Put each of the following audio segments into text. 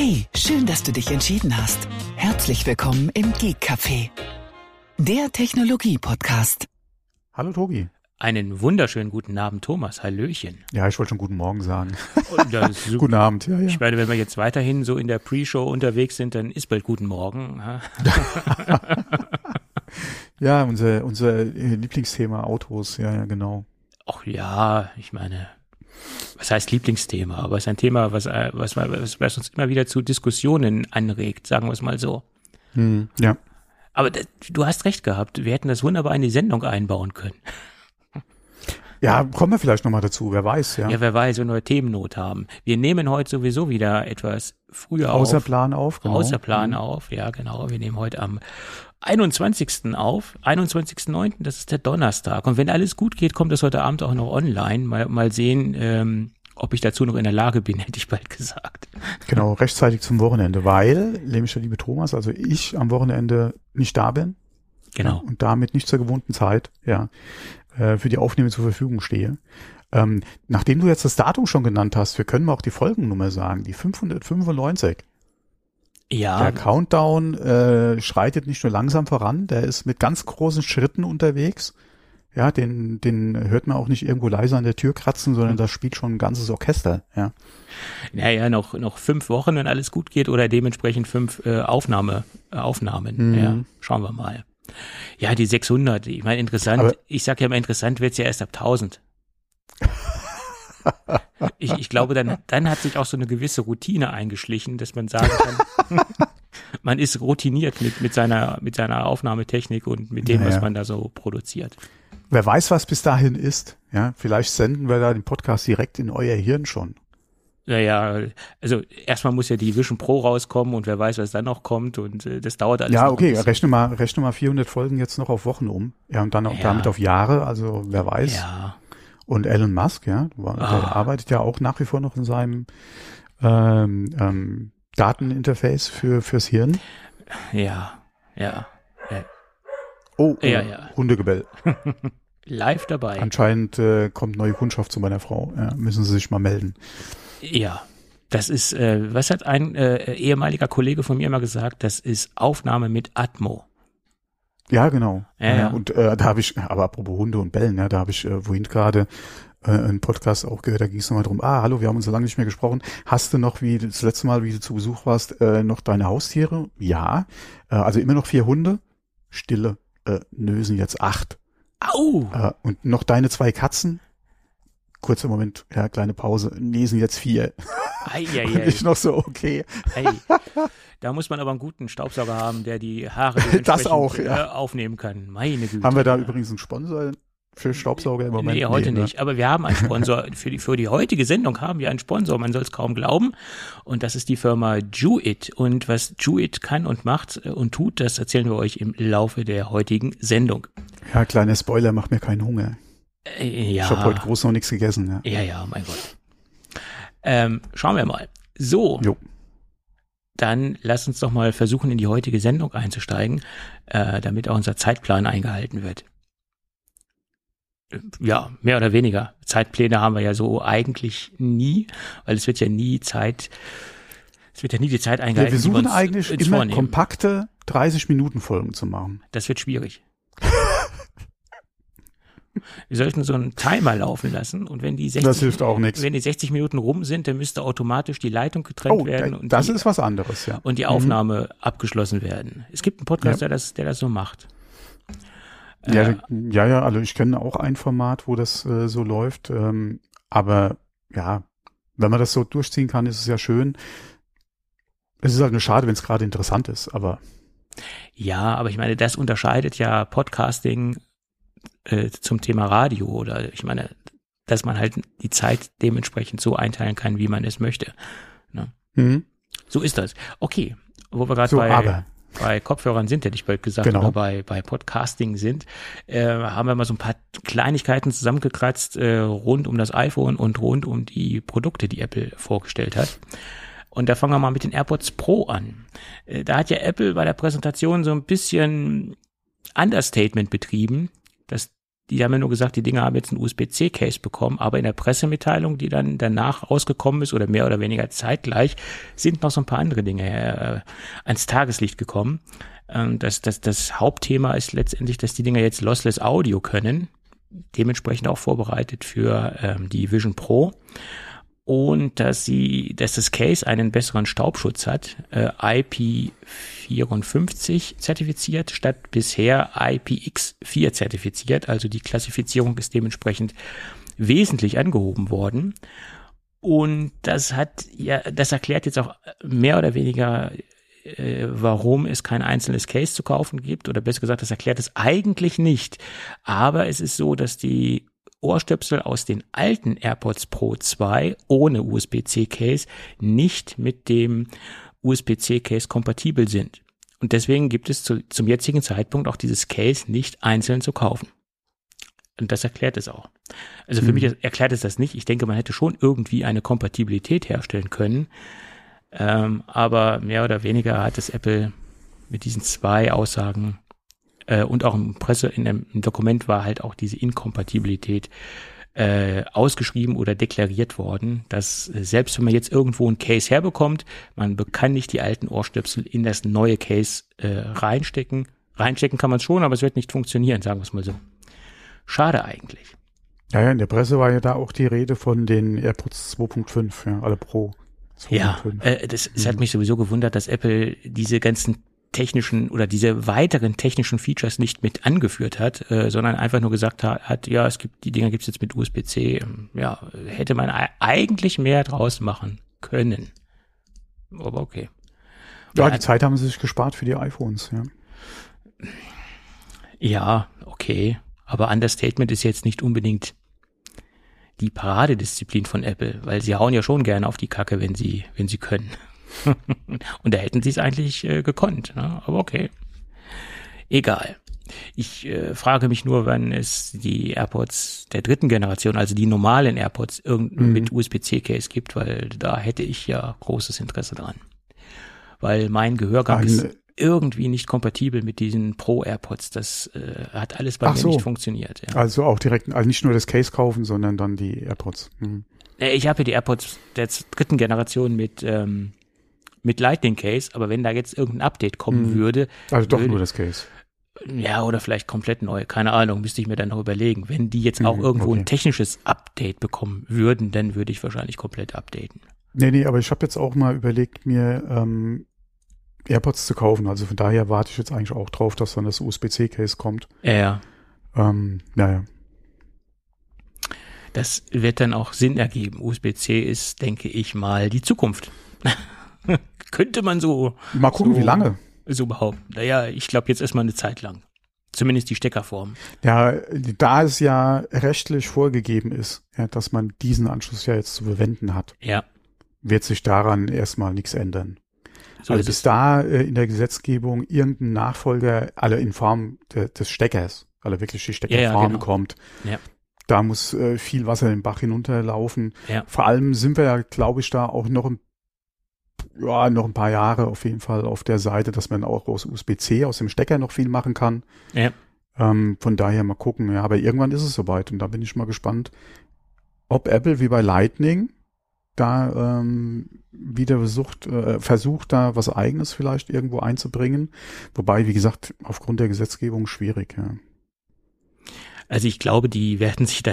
Hey, schön, dass du dich entschieden hast. Herzlich willkommen im Geek Café, der Technologie-Podcast. Hallo Tobi. Einen wunderschönen guten Abend, Thomas. Hallöchen. Ja, ich wollte schon guten Morgen sagen. Oh, guten Abend, ja, ja. Ich meine, wenn wir jetzt weiterhin so in der Pre-Show unterwegs sind, dann ist bald guten Morgen. ja, unser, unser Lieblingsthema Autos, ja, ja, genau. Ach ja, ich meine, was heißt Lieblingsthema, aber es ist ein Thema, was, äh, was, was, was uns immer wieder zu Diskussionen anregt, sagen wir es mal so. Hm, ja. Aber das, du hast recht gehabt, wir hätten das wunderbar in die Sendung einbauen können. Ja, kommen wir vielleicht nochmal dazu, wer weiß, ja. Ja, wer weiß, wenn wir Themennot haben. Wir nehmen heute sowieso wieder etwas früher Außer auf. Plan auf, genau. Außer Plan mhm. auf, ja, genau. Wir nehmen heute am 21. auf, 21.09., das ist der Donnerstag. Und wenn alles gut geht, kommt das heute Abend auch noch online. Mal, mal sehen, ähm, ob ich dazu noch in der Lage bin, hätte ich bald gesagt. Genau, rechtzeitig zum Wochenende, weil, nämlich der liebe Thomas, also ich am Wochenende nicht da bin. Genau. und damit nicht zur gewohnten Zeit, ja, äh, für die Aufnahme zur Verfügung stehe. Ähm, nachdem du jetzt das Datum schon genannt hast, wir können mal auch die Folgennummer sagen, die 595. Ja. Der Countdown äh, schreitet nicht nur langsam voran, der ist mit ganz großen Schritten unterwegs. Ja, den, den hört man auch nicht irgendwo leise an der Tür kratzen, sondern das spielt schon ein ganzes Orchester, ja. Naja, noch, noch fünf Wochen, wenn alles gut geht, oder dementsprechend fünf äh, Aufnahme, äh, Aufnahmen. Mhm. Ja, schauen wir mal. Ja, die 600, ich meine, interessant, Aber- ich sag ja immer, interessant wird's ja erst ab 1000. ich, ich glaube, dann, dann hat sich auch so eine gewisse Routine eingeschlichen, dass man sagen kann, man ist routiniert mit, mit, seiner, mit seiner Aufnahmetechnik und mit dem, Ja, was man da so produziert. Wer weiß, was bis dahin ist, ja. Vielleicht senden wir da den Podcast direkt in euer Hirn schon. Naja, also erstmal muss ja die Vision Pro rauskommen und wer weiß, was dann noch kommt und äh, das dauert alles. Ja, okay, rechne mal, rechne mal 400 Folgen jetzt noch auf Wochen um. Ja, und dann auch Ja. damit auf Jahre, also wer weiß. Ja, Und Elon Musk, ja, der Ah. arbeitet ja auch nach wie vor noch in seinem ähm, ähm, Dateninterface für fürs Hirn. ja, ja. Oh, oh Ja, ja. Hundegebell. Live dabei. Anscheinend äh, kommt neue Kundschaft zu meiner Frau. Ja, müssen Sie sich mal melden. Ja. Das ist, äh, was hat ein äh, ehemaliger Kollege von mir immer gesagt? Das ist Aufnahme mit Atmo. Ja, genau. Ja, ja. Und äh, da habe ich, aber apropos Hunde und Bellen, ja, da habe ich äh, vorhin gerade äh, einen Podcast auch gehört, da ging es nochmal drum, ah, hallo, wir haben uns so lange nicht mehr gesprochen. Hast du noch, wie das letzte Mal, wie du zu Besuch warst, äh, noch deine Haustiere? Ja. Äh, also immer noch vier Hunde. Stille. Äh, nö, sind jetzt acht. Au! Äh, und noch deine zwei Katzen? Kurzer Moment, ja, kleine Pause. Nee, sind jetzt vier. Ei, Und ei, ei, ich noch so, okay. ei. Da muss man aber einen guten Staubsauger haben, der die Haare Das auch, ja. äh, aufnehmen kann. Meine Güte. Haben wir da übrigens einen Sponsor für Staubsauger im Moment? Nee, heute ne? nicht. Aber wir haben einen Sponsor. für, die, für die heutige Sendung haben wir einen Sponsor. Man soll es kaum glauben. Und das ist die Firma Jewit. Und was Jewit kann und macht äh, und tut, das erzählen wir euch im Laufe der heutigen Sendung. Ja, kleiner Spoiler, macht mir keinen Hunger. Äh, ja. Ich habe heute groß noch nichts gegessen. Ja. ja, ja, mein Gott. Ähm, schauen wir mal. So, Jo. dann lass uns doch mal versuchen, in die heutige Sendung einzusteigen, äh, damit auch unser Zeitplan eingehalten wird. Äh, Ja, mehr oder weniger. Zeitpläne haben wir ja so eigentlich nie, weil es wird ja nie Zeit, es wird ja nie die Zeit Ja, eingehalten. wir die suchen uns, eigentlich immer vornehmen. kompakte 30 Minuten Folgen zu machen. Das wird schwierig. Wir sollten so einen Timer laufen lassen und wenn die 60, Das hilft auch nichts. wenn die 60 Minuten rum sind, dann müsste automatisch die Leitung getrennt Oh, werden und das die, ist was anderes, ja. und die Aufnahme abgeschlossen werden. Es gibt einen Podcast, der das, der das so macht. Ja, Äh, ja, ja, also ich kenne auch ein Format, wo das äh, so läuft. Ähm, aber ja, wenn man das so durchziehen kann, ist es ja schön. Es ist halt nur schade, wenn es gerade interessant ist, aber ja, aber ich meine, das unterscheidet ja Podcasting äh, zum Thema Radio oder ich meine, dass man halt die Zeit dementsprechend so einteilen kann, wie man es möchte. hm, So ist das. Okay, wo wir gerade so, bei, aber bei Kopfhörern sind, hätte ich bald gesagt, Genau. oder bei, bei Podcasting sind, äh, haben wir mal so ein paar Kleinigkeiten zusammengekratzt äh, rund um das iPhone und rund um die Produkte, die Apple vorgestellt hat. Und da fangen wir mal mit den AirPods Pro an. Äh, da hat ja Apple bei der Präsentation so ein bisschen Understatement betrieben. Das die haben ja nur gesagt, die Dinger haben jetzt einen USB-C-Case bekommen, aber in der Pressemitteilung, die dann danach rausgekommen ist oder mehr oder weniger zeitgleich, sind noch so ein paar andere Dinge äh, ans Tageslicht gekommen. Ähm, das, das, das Hauptthema ist letztendlich, dass die Dinger jetzt Lossless Audio können, dementsprechend auch vorbereitet für ähm, die Vision Pro und dass sie, dass das Case einen besseren Staubschutz hat, äh, IP54 zertifiziert statt bisher IPX4 zertifiziert. Also die Klassifizierung ist dementsprechend wesentlich angehoben worden. Und das hat ja, das erklärt jetzt auch mehr oder weniger, äh, warum es kein einzelnes Case zu kaufen gibt. Oder besser gesagt, das erklärt es eigentlich nicht. Aber es ist so, dass die Ohrstöpsel aus den alten AirPods Pro 2 ohne USB-C-Case nicht mit dem USB-C-Case kompatibel sind. Und deswegen gibt es zu, zum jetzigen Zeitpunkt auch dieses Case nicht einzeln zu kaufen. Und das erklärt es auch. Also für mhm. mich erklärt es das nicht. Ich denke, man hätte schon irgendwie eine Kompatibilität herstellen können. Ähm, aber mehr oder weniger hat es Apple mit diesen zwei Aussagen äh, und auch im Presse, in im Dokument war halt auch diese Inkompatibilität äh, ausgeschrieben oder deklariert worden, dass äh, selbst wenn man jetzt irgendwo ein Case herbekommt, man kann nicht die alten Ohrstöpsel in das neue Case äh, reinstecken. Reinstecken kann man schon, aber es wird nicht funktionieren, sagen wir es mal so. Schade eigentlich. Ja, ja, in der Presse war ja da auch die Rede von den AirPods 2.5, ja, alle Pro. 2.5. Ja, äh, das, das mhm. hat mich sowieso gewundert, dass Apple diese ganzen technischen oder diese weiteren technischen Features nicht mit angeführt hat, äh, sondern einfach nur gesagt hat, hat, ja, es gibt die Dinger gibt's jetzt mit USB-C. Ähm, ja, hätte man eigentlich mehr draus machen können. Aber okay. Ja, ja die Zeit haben sie sich gespart für die iPhones, ja. Ja, okay. Aber Understatement ist jetzt nicht unbedingt die Paradedisziplin von Apple, weil sie hauen ja schon gerne auf die Kacke, wenn sie, wenn sie können. Und da hätten sie es eigentlich äh, gekonnt. Ne? Aber okay. Egal. Ich äh, frage mich nur, wann es die AirPods der dritten Generation, also die normalen AirPods, mhm. mit USB-C-Case gibt, weil da hätte ich ja großes Interesse dran. Weil mein Gehörgang Ein, ist irgendwie nicht kompatibel mit diesen Pro-AirPods. Das äh, hat alles bei mir so. nicht funktioniert. Ja. Also auch direkt, also nicht nur das Case kaufen, sondern dann die AirPods. Mhm. Äh, ich habe ja die AirPods der dritten Generation mit ähm, mit Lightning Case, aber wenn da jetzt irgendein Update kommen mhm. würde. Also doch würde, nur das Case. Ja, oder vielleicht komplett neu, keine Ahnung, müsste ich mir dann noch überlegen. Wenn die jetzt auch mhm, irgendwo okay. ein technisches Update bekommen würden, dann würde ich wahrscheinlich komplett updaten. Nee, nee, aber ich habe jetzt auch mal überlegt, mir ähm, AirPods zu kaufen. Also von daher warte ich jetzt eigentlich auch drauf, dass dann das USB-C-Case kommt. Ja, ja. Ähm, naja. Das wird dann auch Sinn ergeben. USB-C ist, denke ich mal, die Zukunft. Könnte man so. Mal gucken, so, wie lange. So behaupten. Naja, ich glaube jetzt erstmal eine Zeit lang. Zumindest die Steckerform. Ja, da es ja rechtlich vorgegeben ist, ja, dass man diesen Anschluss ja jetzt zu verwenden hat, ja. wird sich daran erstmal nichts ändern. So also bis da äh, in der Gesetzgebung irgendein Nachfolger, alle in Form de, des Steckers, alle wirklich die Steckerform ja, ja, genau. kommt, ja. da muss äh, viel Wasser den Bach hinunterlaufen. Ja. Vor allem sind wir ja, glaube ich, da auch noch ein ja, noch ein paar Jahre auf jeden Fall auf der Seite, dass man auch aus USB-C, aus dem Stecker noch viel machen kann. Ja. Ähm, von daher mal gucken. Ja, aber irgendwann ist es soweit und da bin ich mal gespannt, ob Apple wie bei Lightning da ähm, wieder versucht, äh, versucht, da was Eigenes vielleicht irgendwo einzubringen. Wobei, wie gesagt, aufgrund der Gesetzgebung schwierig. Ja. Also ich glaube, die werden sich da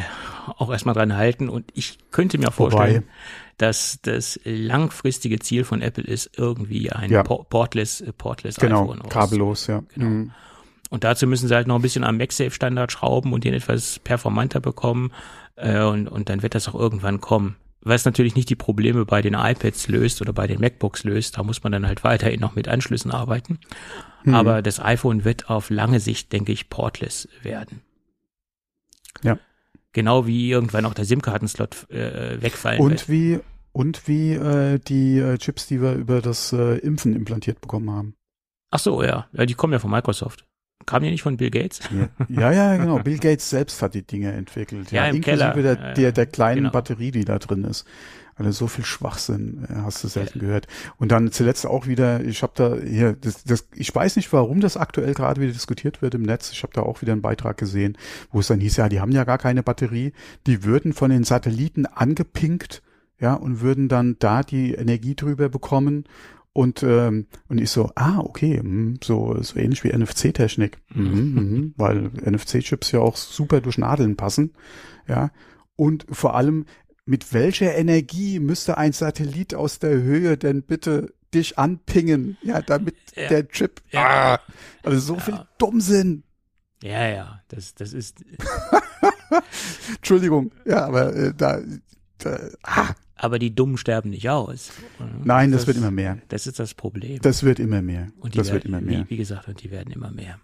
auch erstmal dran halten und ich könnte mir vorstellen, Wobei, dass das langfristige Ziel von Apple ist, irgendwie ein ja. portless, äh, portless genau, iPhone Genau, kabellos, ja. Genau. Mhm. Und dazu müssen sie halt noch ein bisschen am MagSafe-Standard schrauben und den etwas performanter bekommen. Äh, und, und dann wird das auch irgendwann kommen. Was natürlich nicht die Probleme bei den iPads löst oder bei den MacBooks löst, da muss man dann halt weiterhin noch mit Anschlüssen arbeiten. Mhm. Aber das iPhone wird auf lange Sicht, denke ich, portless werden. Ja. Genau wie irgendwann auch der SIM-Kartenslot äh, wegfallen und wird. Wie, und wie äh, die äh, Chips, die wir über das äh, Impfen implantiert bekommen haben. Ach so, ja. Ja, die kommen ja von Microsoft. Kamen die nicht von Bill Gates? Ja, ja, ja, genau. Bill Gates selbst hat die Dinge entwickelt. Ja, ja im inklusive Keller. Der, der, der kleinen genau. Batterie, die da drin ist. Also so viel Schwachsinn äh, hast du selten ja. gehört. Und dann zuletzt auch wieder, ich habe da hier, das, das, ich weiß nicht, warum das aktuell gerade wieder diskutiert wird im Netz. Ich habe da auch wieder einen Beitrag gesehen, wo es dann hieß, ja, die haben ja gar keine Batterie, die würden von den Satelliten angepinkt, ja, und würden dann da die Energie drüber bekommen. Und, ähm, und ich so, ah, okay, mh, so, so ähnlich wie NFC-Technik, mhm, mh, weil NFC-Chips ja auch super durch Nadeln passen, ja. Und vor allem, mit welcher Energie müsste ein Satellit aus der Höhe denn bitte dich anpingen, ja, damit ja. der Chip, ja. ah, also so ja. viel Dummsinn. Ja, ja, das, das ist. Entschuldigung, ja, aber äh, da, da ah. Aber die Dummen sterben nicht aus. Nein, das, das, wird immer mehr. Das ist das Problem. Das wird immer mehr. Und das werden, wird immer mehr. Wie, wie gesagt, und die werden immer mehr.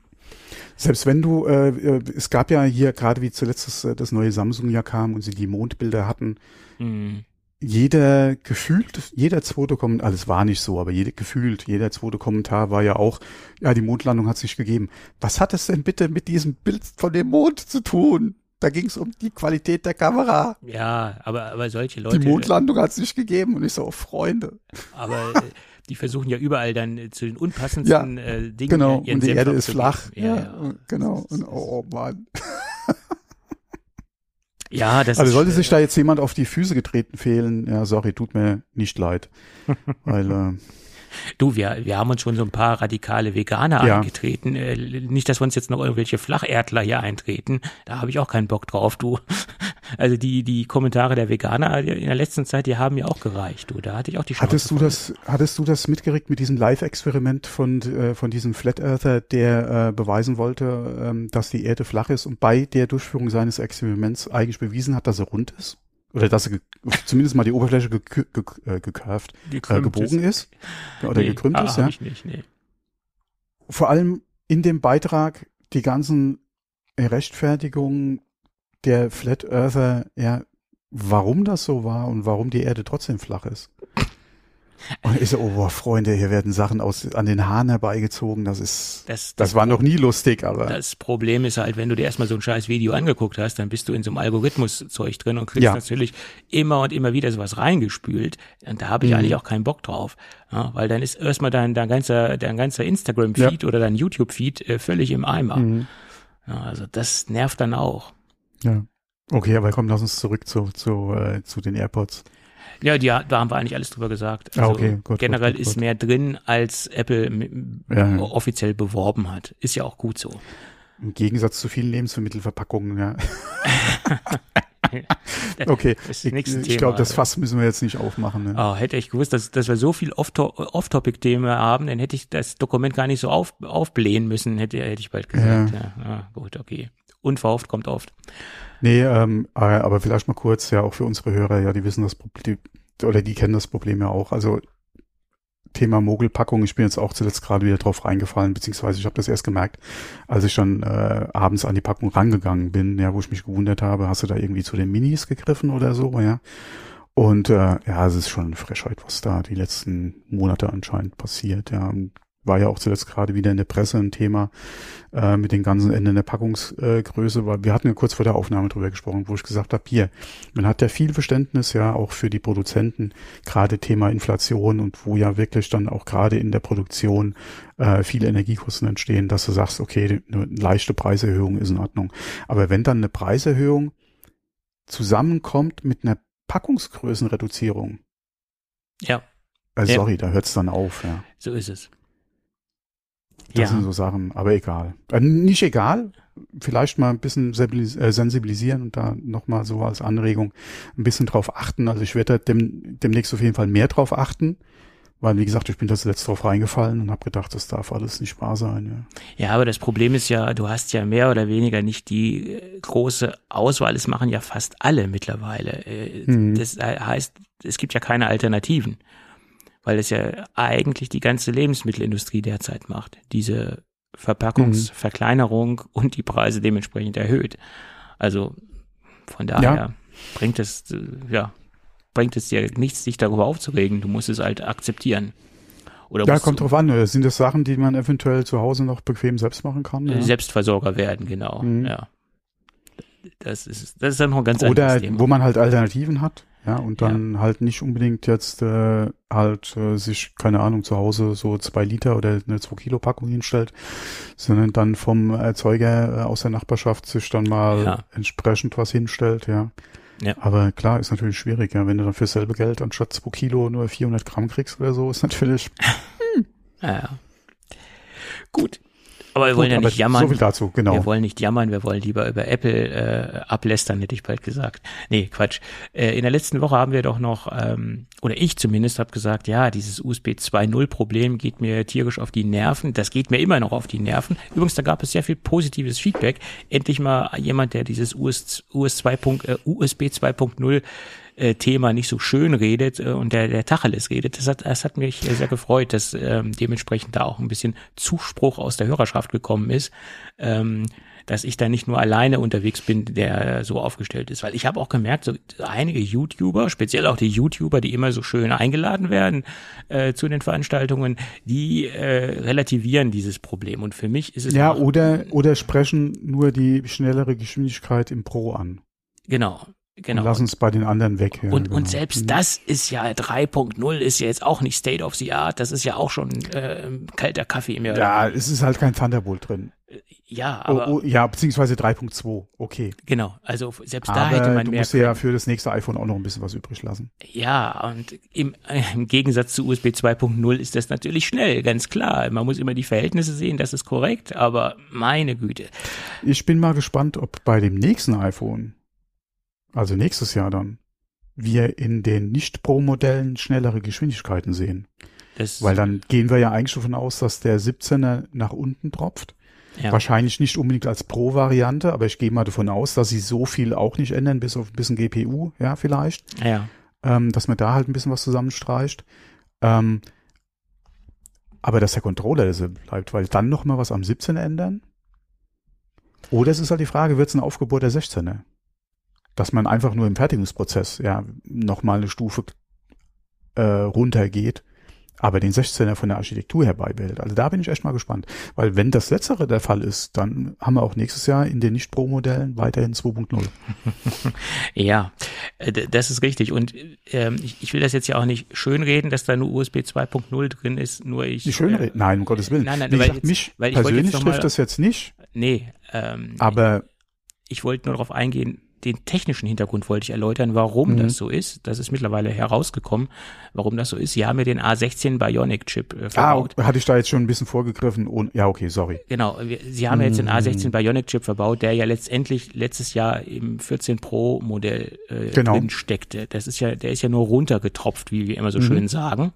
Selbst wenn du, äh, äh, es gab ja hier gerade wie zuletzt das, äh, das neue Samsung ja kam und sie die Mondbilder hatten, mhm. jeder gefühlt, jeder zweite Kommentar, alles war nicht so, aber jeder gefühlt, jeder zweite Kommentar war ja auch, ja, die Mondlandung hat sich gegeben. Was hat es denn bitte mit diesem Bild von dem Mond zu tun? Da ging es um die Qualität der Kamera. Ja, aber, aber solche Leute. Die Mondlandung hat es nicht gegeben und ich so, oh, Freunde. Aber die versuchen ja überall dann äh, zu den unpassendsten ja, äh, Dingen genau. ihren und die Erde ist flach. Ja, ja, genau. Und oh, oh Mann. Ja, das Also sollte sich da jetzt jemand auf die Füße getreten fehlen, ja, sorry, tut mir nicht leid. Weil äh, Du, wir, wir haben uns schon so ein paar radikale Veganer ja. eingetreten. Äh, nicht, dass wir uns jetzt noch irgendwelche Flacherdler hier eintreten. Da habe ich auch keinen Bock drauf, du. Also die, die Kommentare der Veganer in der letzten Zeit, die haben mir auch gereicht, du. Da hatte ich auch die Chance. Hattest du das, hattest du das mitgeregt mit diesem Live-Experiment von, äh, von diesem Flat Earther, der äh, beweisen wollte, ähm, dass die Erde flach ist und bei der Durchführung seines Experiments eigentlich bewiesen hat, dass er rund ist? Oder dass er zumindest mal die Oberfläche ge gekurvt, äh, gebogen ist, ist oder nee, gekrümmt ah, ist, ja. Ich nicht, nee. Vor allem in dem Beitrag die ganzen Rechtfertigungen der Flat Earther, ja, warum das so war und warum die Erde trotzdem flach ist. Und ich so, oh boah, Freunde, hier werden Sachen aus, an den Haaren herbeigezogen. Das ist, das, das, das war noch nie lustig, aber. Das Problem ist halt, wenn du dir erstmal so ein scheiß Video angeguckt hast, dann bist du in so einem Algorithmus-Zeug drin und kriegst ja. natürlich immer und immer wieder sowas reingespült. Und da habe ich mhm. eigentlich auch keinen Bock drauf. Ja, weil dann ist erstmal dein, dein ganzer, dein ganzer Instagram-Feed ja. oder dein YouTube-Feed äh, völlig im Eimer. Mhm. Ja, also das nervt dann auch. Ja. Okay, aber komm, lass uns zurück zu, zu, äh, zu den AirPods. Ja, die, da haben wir eigentlich alles drüber gesagt. Ah, also ah, okay, gut, generell gut, gut, ist mehr drin, als Apple ja, ja. offiziell beworben hat. Ist ja auch gut so. Im Gegensatz zu vielen Lebensmittelverpackungen, ja. okay, ich, ich glaube, das Fass müssen wir jetzt nicht aufmachen. Ne? Oh, hätte ich gewusst, dass, dass wir so viel Off-Topic-Themen haben, dann hätte ich das Dokument gar nicht so auf, aufblähen müssen, hätte, hätte ich bald gesagt. Ja. ja. Ah, gut, okay. Unverhofft kommt oft. Nee, ähm, äh, aber vielleicht mal kurz, ja, auch für unsere Hörer, ja, die wissen das Problem, oder die kennen das Problem ja auch. Also Thema Mogelpackung, ich bin jetzt auch zuletzt gerade wieder drauf reingefallen, beziehungsweise ich habe das erst gemerkt, als ich schon äh, abends an die Packung rangegangen bin, ja, wo ich mich gewundert habe, hast du da irgendwie zu den Minis gegriffen oder so, ja. Und äh, ja, es ist schon eine Frechheit, was da die letzten Monate anscheinend passiert, ja war ja auch zuletzt gerade wieder in der Presse ein Thema äh, mit den ganzen Enden der Packungsgröße, äh, weil wir hatten ja kurz vor der Aufnahme drüber gesprochen, wo ich gesagt habe, hier, man hat ja viel Verständnis ja auch für die Produzenten, gerade Thema Inflation und wo ja wirklich dann auch gerade in der Produktion äh, viele Energiekosten entstehen, dass du sagst, okay, eine leichte Preiserhöhung ist in Ordnung. Aber wenn dann eine Preiserhöhung zusammenkommt mit einer Packungsgrößenreduzierung, ja. Sorry, ja. da hört es dann auf. Ja. So ist es. Das ja. sind so Sachen, aber egal. Äh, nicht egal, vielleicht mal ein bisschen äh, sensibilisieren und da nochmal so als Anregung ein bisschen drauf achten. Also ich werde dem, demnächst auf jeden Fall mehr drauf achten. Weil, wie gesagt, ich bin das letzte drauf reingefallen und habe gedacht, das darf alles nicht wahr sein. Ja. ja, aber das Problem ist ja, du hast ja mehr oder weniger nicht die äh, große Auswahl. Es machen ja fast alle mittlerweile. Mhm. Das heißt, es gibt ja keine Alternativen weil es ja eigentlich die ganze Lebensmittelindustrie derzeit macht. Diese Verpackungsverkleinerung mhm. und die Preise dementsprechend erhöht. Also von daher ja. bringt es, ja, bringt es dir nichts, dich darüber aufzuregen. Du musst es halt akzeptieren. Oder ja, kommt drauf an. Sind das Sachen, die man eventuell zu Hause noch bequem selbst machen kann? Ja? Selbstversorger werden, genau. Mhm. Ja. Das ist, das ist dann noch ein ganz Oder wo man halt Alternativen hat. Ja, und dann ja. halt nicht unbedingt jetzt äh, halt äh, sich, keine Ahnung, zu Hause so zwei Liter oder eine zwei Kilo Packung hinstellt, sondern dann vom Erzeuger äh, aus der Nachbarschaft sich dann mal ja. entsprechend was hinstellt, ja. Ja. Aber klar, ist natürlich schwierig, ja, wenn du dann für selbe Geld anstatt zwei Kilo nur 400 Gramm kriegst oder so, ist natürlich. Hm. Ja, ja. Gut. Aber wir wollen Gut, ja nicht jammern. So viel dazu, genau. Wir wollen nicht jammern, wir wollen lieber über Apple äh, ablästern, hätte ich bald gesagt. Nee, Quatsch. Äh, in der letzten Woche haben wir doch noch, ähm, oder ich zumindest habe gesagt, ja, dieses USB 2.0 Problem geht mir tierisch auf die Nerven. Das geht mir immer noch auf die Nerven. Übrigens, da gab es sehr viel positives Feedback. Endlich mal jemand, der dieses US, US 2. Äh, USB 2.0 äh, Thema nicht so schön redet äh, und der, der Tacheles redet. Das hat, das hat mich sehr gefreut, dass ähm, dementsprechend da auch ein bisschen Zuspruch aus der Hörerschaft gekommen ist. Ähm, dass ich da nicht nur alleine unterwegs bin, der so aufgestellt ist. Weil ich habe auch gemerkt, so einige YouTuber, speziell auch die YouTuber, die immer so schön eingeladen werden äh, zu den Veranstaltungen, die äh, relativieren dieses Problem. Und für mich ist es. Ja, oder, oder sprechen nur die schnellere Geschwindigkeit im Pro an. Genau. Genau. Und lass uns bei den anderen weg. Ja, und, genau. und selbst mhm. das ist ja 3.0 ist ja jetzt auch nicht State of the Art. Das ist ja auch schon äh, kalter Kaffee im Jahr. Ja, es ist halt kein Thunderbolt drin. Äh, ja, aber. Oh, oh, ja, beziehungsweise 3.2. Okay. Genau. Also selbst aber da hätte man du mehr. Du musst ja für das nächste iPhone auch noch ein bisschen was übrig lassen. Ja, und im, äh, im Gegensatz zu USB 2.0 ist das natürlich schnell, ganz klar. Man muss immer die Verhältnisse sehen, das ist korrekt, aber meine Güte. Ich bin mal gespannt, ob bei dem nächsten iPhone also nächstes Jahr dann, wir in den Nicht-Pro-Modellen schnellere Geschwindigkeiten sehen. Das Weil dann gehen wir ja eigentlich davon aus, dass der 17er nach unten tropft. Ja. Wahrscheinlich nicht unbedingt als Pro-Variante, aber ich gehe mal davon aus, dass sie so viel auch nicht ändern, bis auf ein bisschen GPU, ja, vielleicht. Ja. Ähm, dass man da halt ein bisschen was zusammenstreicht. Ähm, aber dass der Controller derselbe bleibt, weil dann noch mal was am 17er ändern? Oder es ist halt die Frage, wird es ein Aufgebot der 16er? Dass man einfach nur im Fertigungsprozess ja nochmal eine Stufe äh, runtergeht, aber den 16er von der Architektur her beibehält. Also da bin ich echt mal gespannt. Weil wenn das Letztere der Fall ist, dann haben wir auch nächstes Jahr in den Nicht-Pro-Modellen weiterhin 2.0. ja, äh, das ist richtig. Und ähm, ich, ich, will das jetzt ja auch nicht schönreden, dass da nur USB 2.0 drin ist, nur ich. Nicht schönreden? Äh, nein, um Gottes Willen. Nein, nein, nee, weil jetzt, mich weil persönlich trifft das jetzt nicht. Nee, ähm, aber ich wollte nur darauf eingehen, den technischen Hintergrund wollte ich erläutern, warum mhm. das so ist. Das ist mittlerweile herausgekommen, warum das so ist. Sie haben ja den A16 Bionic Chip äh, verbaut. Ah, hatte ich da jetzt schon ein bisschen vorgegriffen? Und, ja, okay, sorry. Genau, Sie haben mhm. ja jetzt den mhm. A16 Bionic Chip verbaut, der ja letztendlich letztes Jahr im 14 Pro Modell äh, genau. drin steckte. Das ist ja, der ist ja nur runtergetropft, wie wir immer so mhm. schön sagen.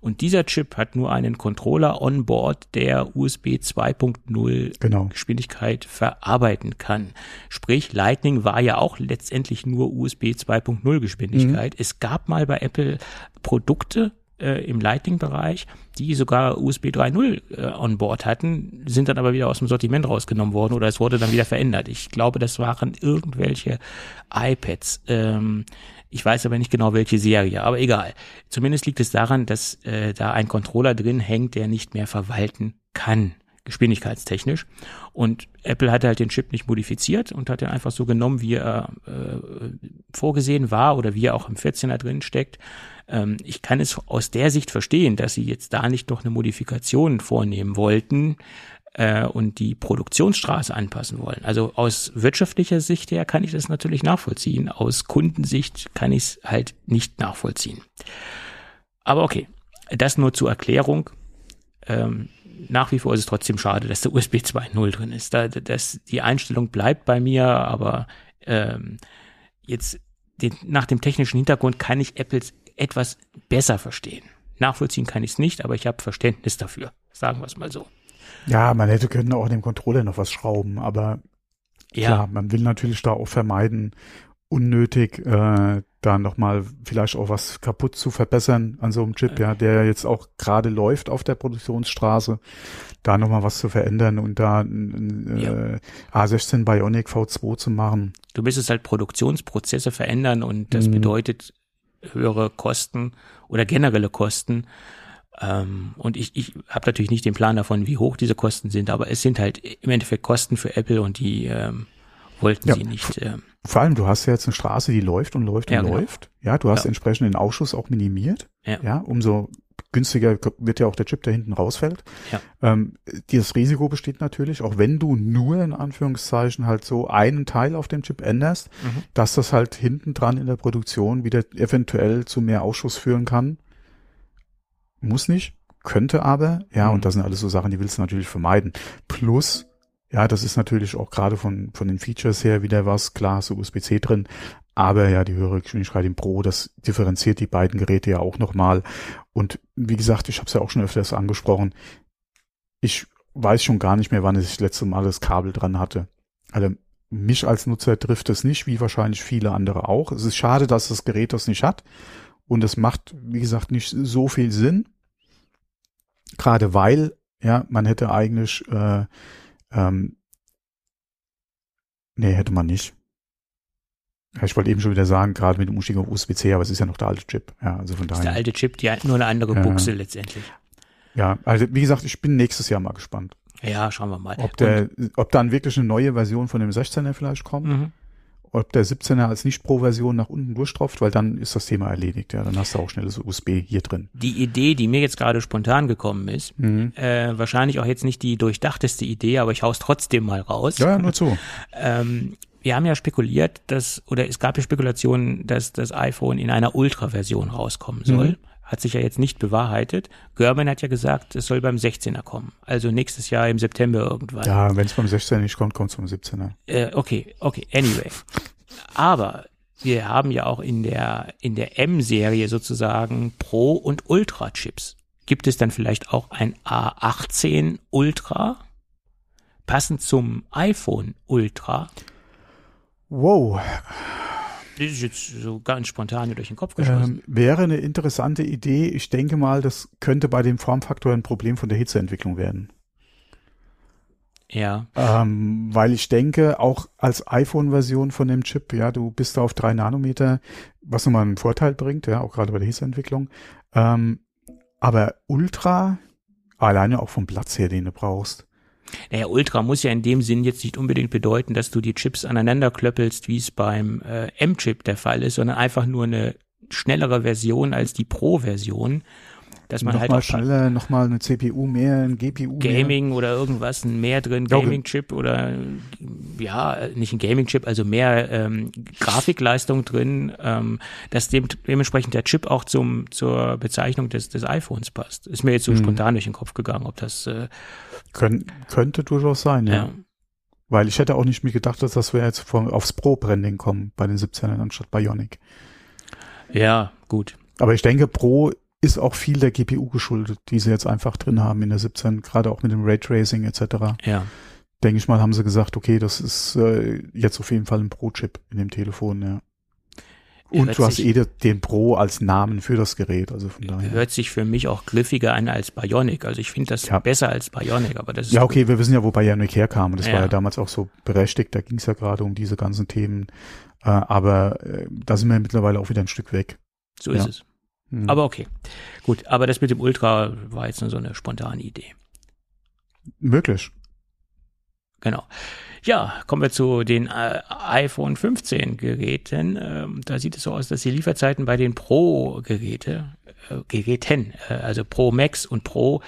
Und dieser Chip hat nur einen Controller on board, der USB 2.0 genau. Geschwindigkeit verarbeiten kann. Sprich, Lightning war ja auch letztendlich nur USB 2.0 Geschwindigkeit. Mhm. Es gab mal bei Apple Produkte, äh, im Lightning-Bereich, die sogar USB 3.0 äh, on board hatten, sind dann aber wieder aus dem Sortiment rausgenommen worden oder es wurde dann wieder verändert. Ich glaube, das waren irgendwelche iPads. Ähm, ich weiß aber nicht genau, welche Serie, aber egal. Zumindest liegt es daran, dass äh, da ein Controller drin hängt, der nicht mehr verwalten kann, geschwindigkeitstechnisch. Und Apple hat halt den Chip nicht modifiziert und hat ihn einfach so genommen, wie er äh, vorgesehen war oder wie er auch im 14er drin steckt. Ähm, ich kann es aus der Sicht verstehen, dass sie jetzt da nicht noch eine Modifikation vornehmen wollten äh, und die Produktionsstraße anpassen wollen. Also aus wirtschaftlicher Sicht her kann ich das natürlich nachvollziehen. Aus Kundensicht kann ich es halt nicht nachvollziehen. Aber okay, das nur zur Erklärung. Ähm, nach wie vor ist es trotzdem schade, dass der USB 2.0 drin ist. Da, das, die Einstellung bleibt bei mir, aber ähm, jetzt den, nach dem technischen Hintergrund kann ich Apples etwas besser verstehen. Nachvollziehen kann ich es nicht, aber ich habe Verständnis dafür. Sagen wir es mal so. Ja, man hätte können auch dem Controller noch was schrauben, aber ja. klar, man will natürlich da auch vermeiden, unnötig äh, da nochmal vielleicht auch was kaputt zu verbessern an so einem Chip, ja, der jetzt auch gerade läuft auf der Produktionsstraße, da nochmal was zu verändern und da ein, ja. äh, A16 Bionic V2 zu machen. Du müsstest halt Produktionsprozesse verändern und das mhm. bedeutet höhere Kosten oder generelle Kosten. Ähm, und ich, ich habe natürlich nicht den Plan davon, wie hoch diese Kosten sind, aber es sind halt im Endeffekt Kosten für Apple und die ähm, wollten ja, sie nicht. Äh, vor allem, du hast ja jetzt eine Straße, die läuft und läuft ja, und genau. läuft. Ja, du hast ja. entsprechend den Ausschuss auch minimiert. Ja. ja, umso günstiger wird ja auch der Chip, der hinten rausfällt. Ja. Ähm, dieses Risiko besteht natürlich, auch wenn du nur in Anführungszeichen halt so einen Teil auf dem Chip änderst, mhm. dass das halt hinten dran in der Produktion wieder eventuell zu mehr Ausschuss führen kann. Muss nicht, könnte aber, ja, mhm. und das sind alles so Sachen, die willst du natürlich vermeiden. Plus, ja, das ist natürlich auch gerade von, von den Features her wieder was, klar, so USB-C drin, aber ja, die höhere Geschwindigkeit im Pro, das differenziert die beiden Geräte ja auch nochmal. Und wie gesagt, ich habe es ja auch schon öfters angesprochen, ich weiß schon gar nicht mehr, wann ich das letzte Mal das Kabel dran hatte. Also mich als Nutzer trifft es nicht, wie wahrscheinlich viele andere auch. Es ist schade, dass das Gerät das nicht hat. Und es macht, wie gesagt, nicht so viel Sinn. Gerade weil, ja, man hätte eigentlich äh, ähm, nee, hätte man nicht. Ich wollte eben schon wieder sagen, gerade mit dem Umstieg auf USB-C, aber es ist ja noch der alte Chip. Ja, also von daher. Ist der alte Chip, die nur eine andere Buchse letztendlich. Ja, also wie gesagt, ich bin nächstes Jahr mal gespannt. Ja, schauen wir mal. Ob der, Und, ob dann wirklich eine neue Version von dem 16er vielleicht kommt. Mhm ob der 17er als Nicht-Pro-Version nach unten durchtropft, weil dann ist das Thema erledigt. Ja, dann hast du auch schnelles USB hier drin. Die Idee, die mir jetzt gerade spontan gekommen ist, mhm. äh, wahrscheinlich auch jetzt nicht die durchdachteste Idee, aber ich hau's trotzdem mal raus. Ja, nur zu. ähm, wir haben ja spekuliert, dass, oder es gab ja Spekulationen, dass das iPhone in einer Ultra-Version rauskommen soll. Mhm hat sich ja jetzt nicht bewahrheitet. Gerben hat ja gesagt, es soll beim 16er kommen. Also nächstes Jahr im September irgendwann. Ja, wenn es beim 16er nicht kommt, kommt es beim 17er. Äh, okay, okay, anyway. Aber wir haben ja auch in der, in der M-Serie sozusagen Pro- und Ultra-Chips. Gibt es dann vielleicht auch ein A18 Ultra? Passend zum iPhone Ultra? Wow. Das ist jetzt so ganz spontan durch den Kopf geschossen. Ähm, wäre eine interessante Idee. Ich denke mal, das könnte bei dem Formfaktor ein Problem von der Hitzeentwicklung werden. Ja. Ähm, weil ich denke, auch als iPhone-Version von dem Chip, ja, du bist da auf drei Nanometer, was nochmal einen Vorteil bringt, ja, auch gerade bei der Hitzeentwicklung. Ähm, aber Ultra, alleine auch vom Platz her, den du brauchst, naja, Ultra muss ja in dem Sinn jetzt nicht unbedingt bedeuten, dass du die Chips aneinander klöppelst, wie es beim äh, M-Chip der Fall ist, sondern einfach nur eine schnellere Version als die Pro-Version dass man noch halt mal auch schneller, nochmal eine CPU mehr, ein GPU Gaming mehr. oder irgendwas mehr drin, Gaming-Chip oder ja, nicht ein Gaming-Chip, also mehr ähm, Grafikleistung drin, ähm, dass dem, dementsprechend der Chip auch zum zur Bezeichnung des, des iPhones passt. Ist mir jetzt so hm. spontan durch den Kopf gegangen, ob das äh, Kön könnte durchaus sein, ja. ja. Weil ich hätte auch nicht mir gedacht, dass das wir jetzt von, aufs Pro-Branding kommen bei den 17ern anstatt Bionic. Ja, gut. Aber ich denke, Pro ist auch viel der GPU geschuldet, die sie jetzt einfach drin haben in der 17, gerade auch mit dem Raytracing etc. Ja. Denke ich mal, haben sie gesagt, okay, das ist äh, jetzt auf jeden Fall ein Pro-Chip in dem Telefon, ja. Und du hast eh den Pro als Namen für das Gerät, also von daher. Hört sich für mich auch griffiger an als Bionic. Also ich finde das ja. besser als Bionic, aber das ist. Ja, okay, wir wissen ja, wo Bionic herkam. Das ja. war ja damals auch so berechtigt. Da ging es ja gerade um diese ganzen Themen. Äh, aber äh, da sind wir mittlerweile auch wieder ein Stück weg. So ist es. Mhm. Aber okay. Gut, aber das mit dem Ultra war jetzt nur so eine spontane Idee. Möglich. Genau. Ja, kommen wir zu den äh, iPhone 15 Geräten. Ähm, da sieht es so aus, dass die Lieferzeiten bei den Pro-Geräte, äh, Geräten, äh, also Pro Max und Pro,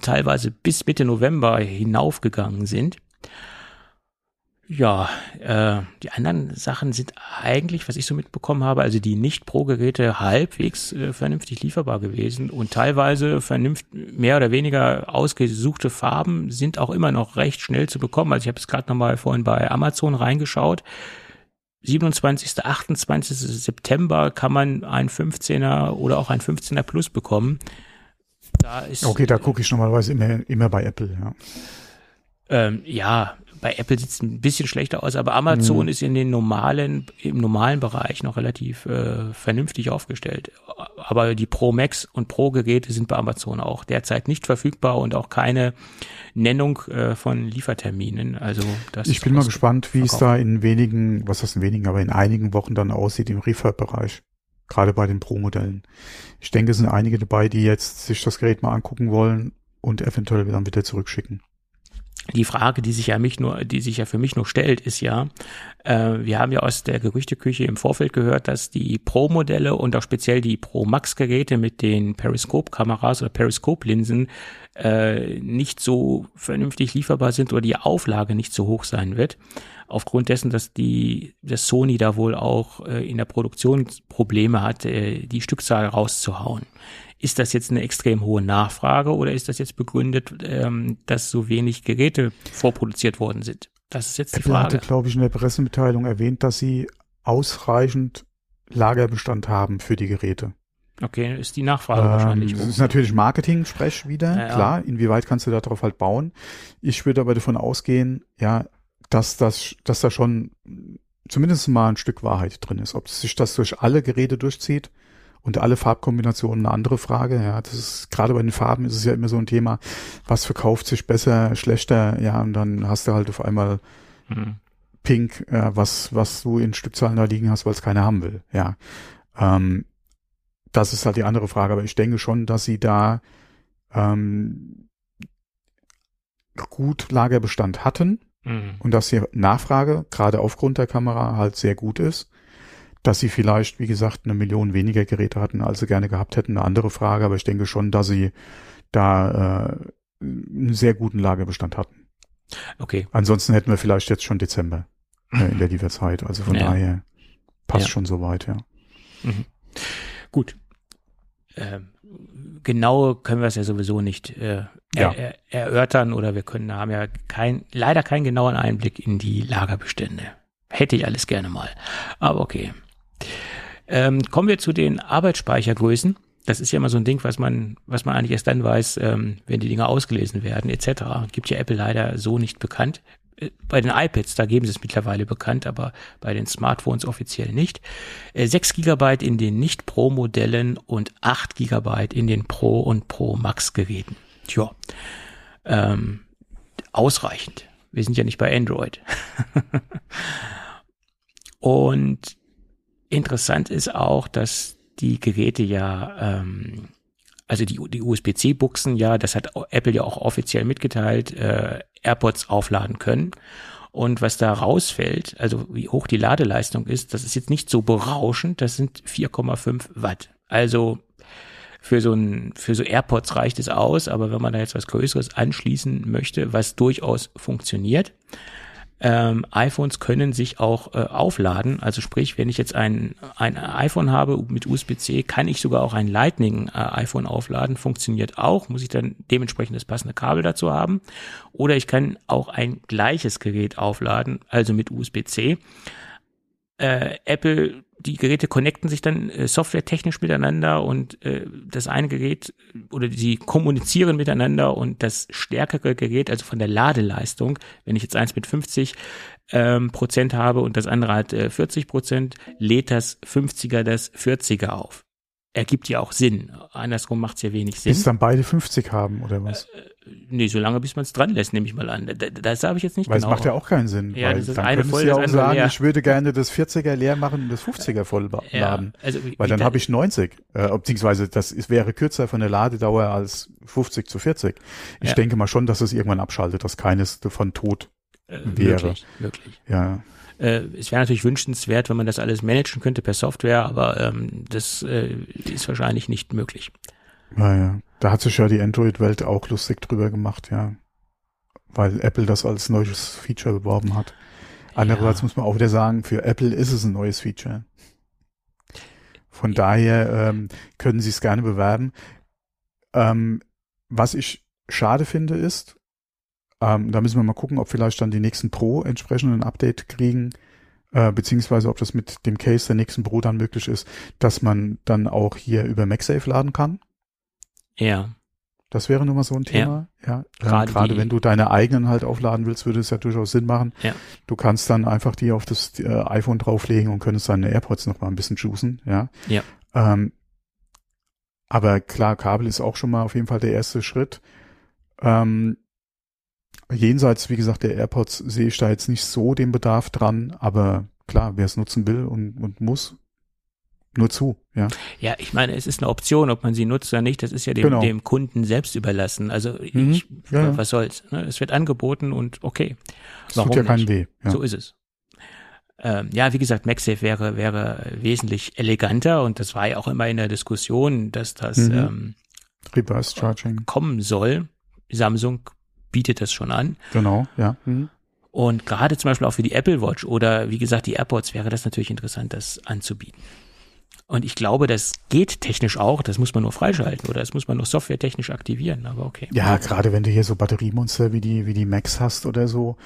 teilweise bis Mitte November hinaufgegangen sind. Ja, äh, die anderen Sachen sind eigentlich, was ich so mitbekommen habe, also die Nicht-Pro-Geräte halbwegs äh, vernünftig lieferbar gewesen und teilweise vernünft mehr oder weniger ausgesuchte Farben sind auch immer noch recht schnell zu bekommen. Also ich habe es gerade nochmal vorhin bei Amazon reingeschaut. 27., 28. September kann man ein 15er oder auch ein 15er Plus bekommen. Da ist, okay, da gucke ich normalerweise immer, immer bei Apple, ja. Ähm, ja, bei Apple sieht es ein bisschen schlechter aus, aber Amazon mhm. ist in den normalen, im normalen Bereich noch relativ äh, vernünftig aufgestellt. Aber die Pro Max und Pro Geräte sind bei Amazon auch derzeit nicht verfügbar und auch keine Nennung äh, von Lieferterminen. Also das ich bin mal gespannt, wie es da in wenigen, was heißt in wenigen, aber in einigen Wochen dann aussieht im Refurb-Bereich. Gerade bei den Pro-Modellen. Ich denke, es sind einige dabei, die jetzt sich das Gerät mal angucken wollen und eventuell dann wieder zurückschicken. Die Frage, die sich ja mich nur, die sich ja für mich nur stellt, ist ja, äh, wir haben ja aus der Gerüchteküche im Vorfeld gehört, dass die Pro-Modelle und auch speziell die Pro Max-Geräte mit den Periscope-Kameras oder Periscope-Linsen äh, nicht so vernünftig lieferbar sind oder die Auflage nicht so hoch sein wird. Aufgrund dessen, dass die, dass Sony da wohl auch äh, in der Produktion Probleme hat, äh, die Stückzahl rauszuhauen. Ist das jetzt eine extrem hohe Nachfrage oder ist das jetzt begründet, ähm, dass so wenig Geräte vorproduziert worden sind? Das ist jetzt die Apple Frage. hatte, glaube ich, in der Pressemitteilung erwähnt, dass sie ausreichend Lagerbestand haben für die Geräte. Okay, ist die Nachfrage ähm, wahrscheinlich. Das ist natürlich Marketing-Sprech wieder, ja, ja. klar. Inwieweit kannst du darauf halt bauen? Ich würde aber davon ausgehen, ja, dass das, dass da schon zumindest mal ein Stück Wahrheit drin ist. Ob sich das durch alle Geräte durchzieht, und alle Farbkombinationen eine andere Frage. Ja, das ist gerade bei den Farben ist es ja immer so ein Thema, was verkauft sich besser, schlechter, ja, und dann hast du halt auf einmal mhm. Pink, äh, was, was du in Stückzahlen da liegen hast, weil es keiner haben will. Ja. Ähm, das ist halt die andere Frage, aber ich denke schon, dass sie da ähm, gut Lagerbestand hatten mhm. und dass die Nachfrage gerade aufgrund der Kamera halt sehr gut ist dass sie vielleicht, wie gesagt, eine Million weniger Geräte hatten, als sie gerne gehabt hätten, eine andere Frage, aber ich denke schon, dass sie da äh, einen sehr guten Lagerbestand hatten. Okay. Ansonsten hätten wir vielleicht jetzt schon Dezember äh, in der Lieferzeit. Also von ja. daher passt ja. schon soweit, ja. Mhm. Gut. Ähm, genau können wir es ja sowieso nicht äh, ja. er, erörtern oder wir können haben ja kein leider keinen genauen Einblick in die Lagerbestände. Hätte ich alles gerne mal. Aber okay. Ähm, kommen wir zu den Arbeitsspeichergrößen. Das ist ja immer so ein Ding, was man, was man eigentlich erst dann weiß, ähm, wenn die Dinge ausgelesen werden, etc. Gibt ja Apple leider so nicht bekannt. Äh, bei den iPads, da geben sie es mittlerweile bekannt, aber bei den Smartphones offiziell nicht. Äh, 6 GB in den Nicht-Pro-Modellen und 8 GB in den Pro- und Pro-Max-Geräten. Tja, ähm, ausreichend. Wir sind ja nicht bei Android. und Interessant ist auch, dass die Geräte ja, ähm, also die, die USB-C-Buchsen ja, das hat Apple ja auch offiziell mitgeteilt, äh, AirPods aufladen können. Und was da rausfällt, also wie hoch die Ladeleistung ist, das ist jetzt nicht so berauschend, das sind 4,5 Watt. Also für so ein, für so AirPods reicht es aus, aber wenn man da jetzt was Größeres anschließen möchte, was durchaus funktioniert, ähm, iPhones können sich auch äh, aufladen. Also sprich, wenn ich jetzt ein, ein iPhone habe mit USB-C, kann ich sogar auch ein Lightning-iPhone äh, aufladen. Funktioniert auch. Muss ich dann dementsprechend das passende Kabel dazu haben. Oder ich kann auch ein gleiches Gerät aufladen, also mit USB-C. Äh, Apple die Geräte connecten sich dann äh, softwaretechnisch miteinander und äh, das eine Gerät oder sie kommunizieren miteinander und das stärkere Gerät, also von der Ladeleistung, wenn ich jetzt eins mit 50 ähm, Prozent habe und das andere hat äh, 40 Prozent, lädt das 50er das 40er auf. Ergibt ja auch Sinn. Andersrum macht es ja wenig Sinn. Bis dann beide 50 haben oder was? Äh, Nee, solange bis man es dran lässt, nehme ich mal an. Das, habe ich jetzt nicht Weil genau. es macht ja auch keinen Sinn. Ja, das ist dann eine voll, ja auch sagen, leer. ich würde gerne das 40er leer machen und das 50er voll laden. Ja, also, weil dann habe ich 90. Äh, beziehungsweise das ist, wäre kürzer von der Ladedauer als 50 zu 40. Ich ja. denke mal schon, dass es irgendwann abschaltet, dass keines davon tot äh, wäre. Wirklich, wirklich. Ja. Äh, es wäre natürlich wünschenswert, wenn man das alles managen könnte per Software, aber ähm, das äh, ist wahrscheinlich nicht möglich. Naja, da hat sich ja die Android-Welt auch lustig drüber gemacht, ja. Weil Apple das als neues Feature beworben hat. Andererseits ja. muss man auch wieder sagen, für Apple ist es ein neues Feature. Von daher ähm, können sie es gerne bewerben. Ähm, was ich schade finde ist, ähm, da müssen wir mal gucken, ob vielleicht dann die nächsten Pro entsprechend ein Update kriegen, äh, beziehungsweise ob das mit dem Case der nächsten Pro dann möglich ist, dass man dann auch hier über MagSafe laden kann. Ja. Das wäre nun mal so ein Thema. Ja. ja. Gerade, Gerade wenn du deine eigenen halt aufladen willst, würde es ja durchaus Sinn machen. Ja. Du kannst dann einfach die auf das äh, iPhone drauflegen und könntest deine AirPods noch mal ein bisschen juicen. Ja. Ja. Ähm, aber klar, Kabel ist auch schon mal auf jeden Fall der erste Schritt. Ähm, jenseits, wie gesagt, der AirPods sehe ich da jetzt nicht so den Bedarf dran, aber klar, wer es nutzen will und, und muss, nur zu, ja. Ja, ich meine, es ist eine Option, ob man sie nutzt oder nicht. Das ist ja dem, Genau. dem Kunden selbst überlassen. Also Mhm. ich, Ja, was soll's? Ne? Es wird angeboten und okay. Es tut ja keinen weh. Ja. So ist es. Ähm, ja, wie gesagt, MagSafe wäre, wäre wesentlich eleganter und das war ja auch immer in der Diskussion, dass das Mhm. ähm, Reverse Charging, kommen soll. Samsung bietet das schon an. genau, ja. Mhm. Und gerade zum Beispiel auch für die Apple Watch oder wie gesagt die AirPods wäre das natürlich interessant, das anzubieten. Und ich glaube, das geht technisch auch, das muss man nur freischalten oder das muss man nur softwaretechnisch aktivieren, aber okay. Ja, gerade wenn du hier so Batteriemonster wie die, wie die Max hast oder so,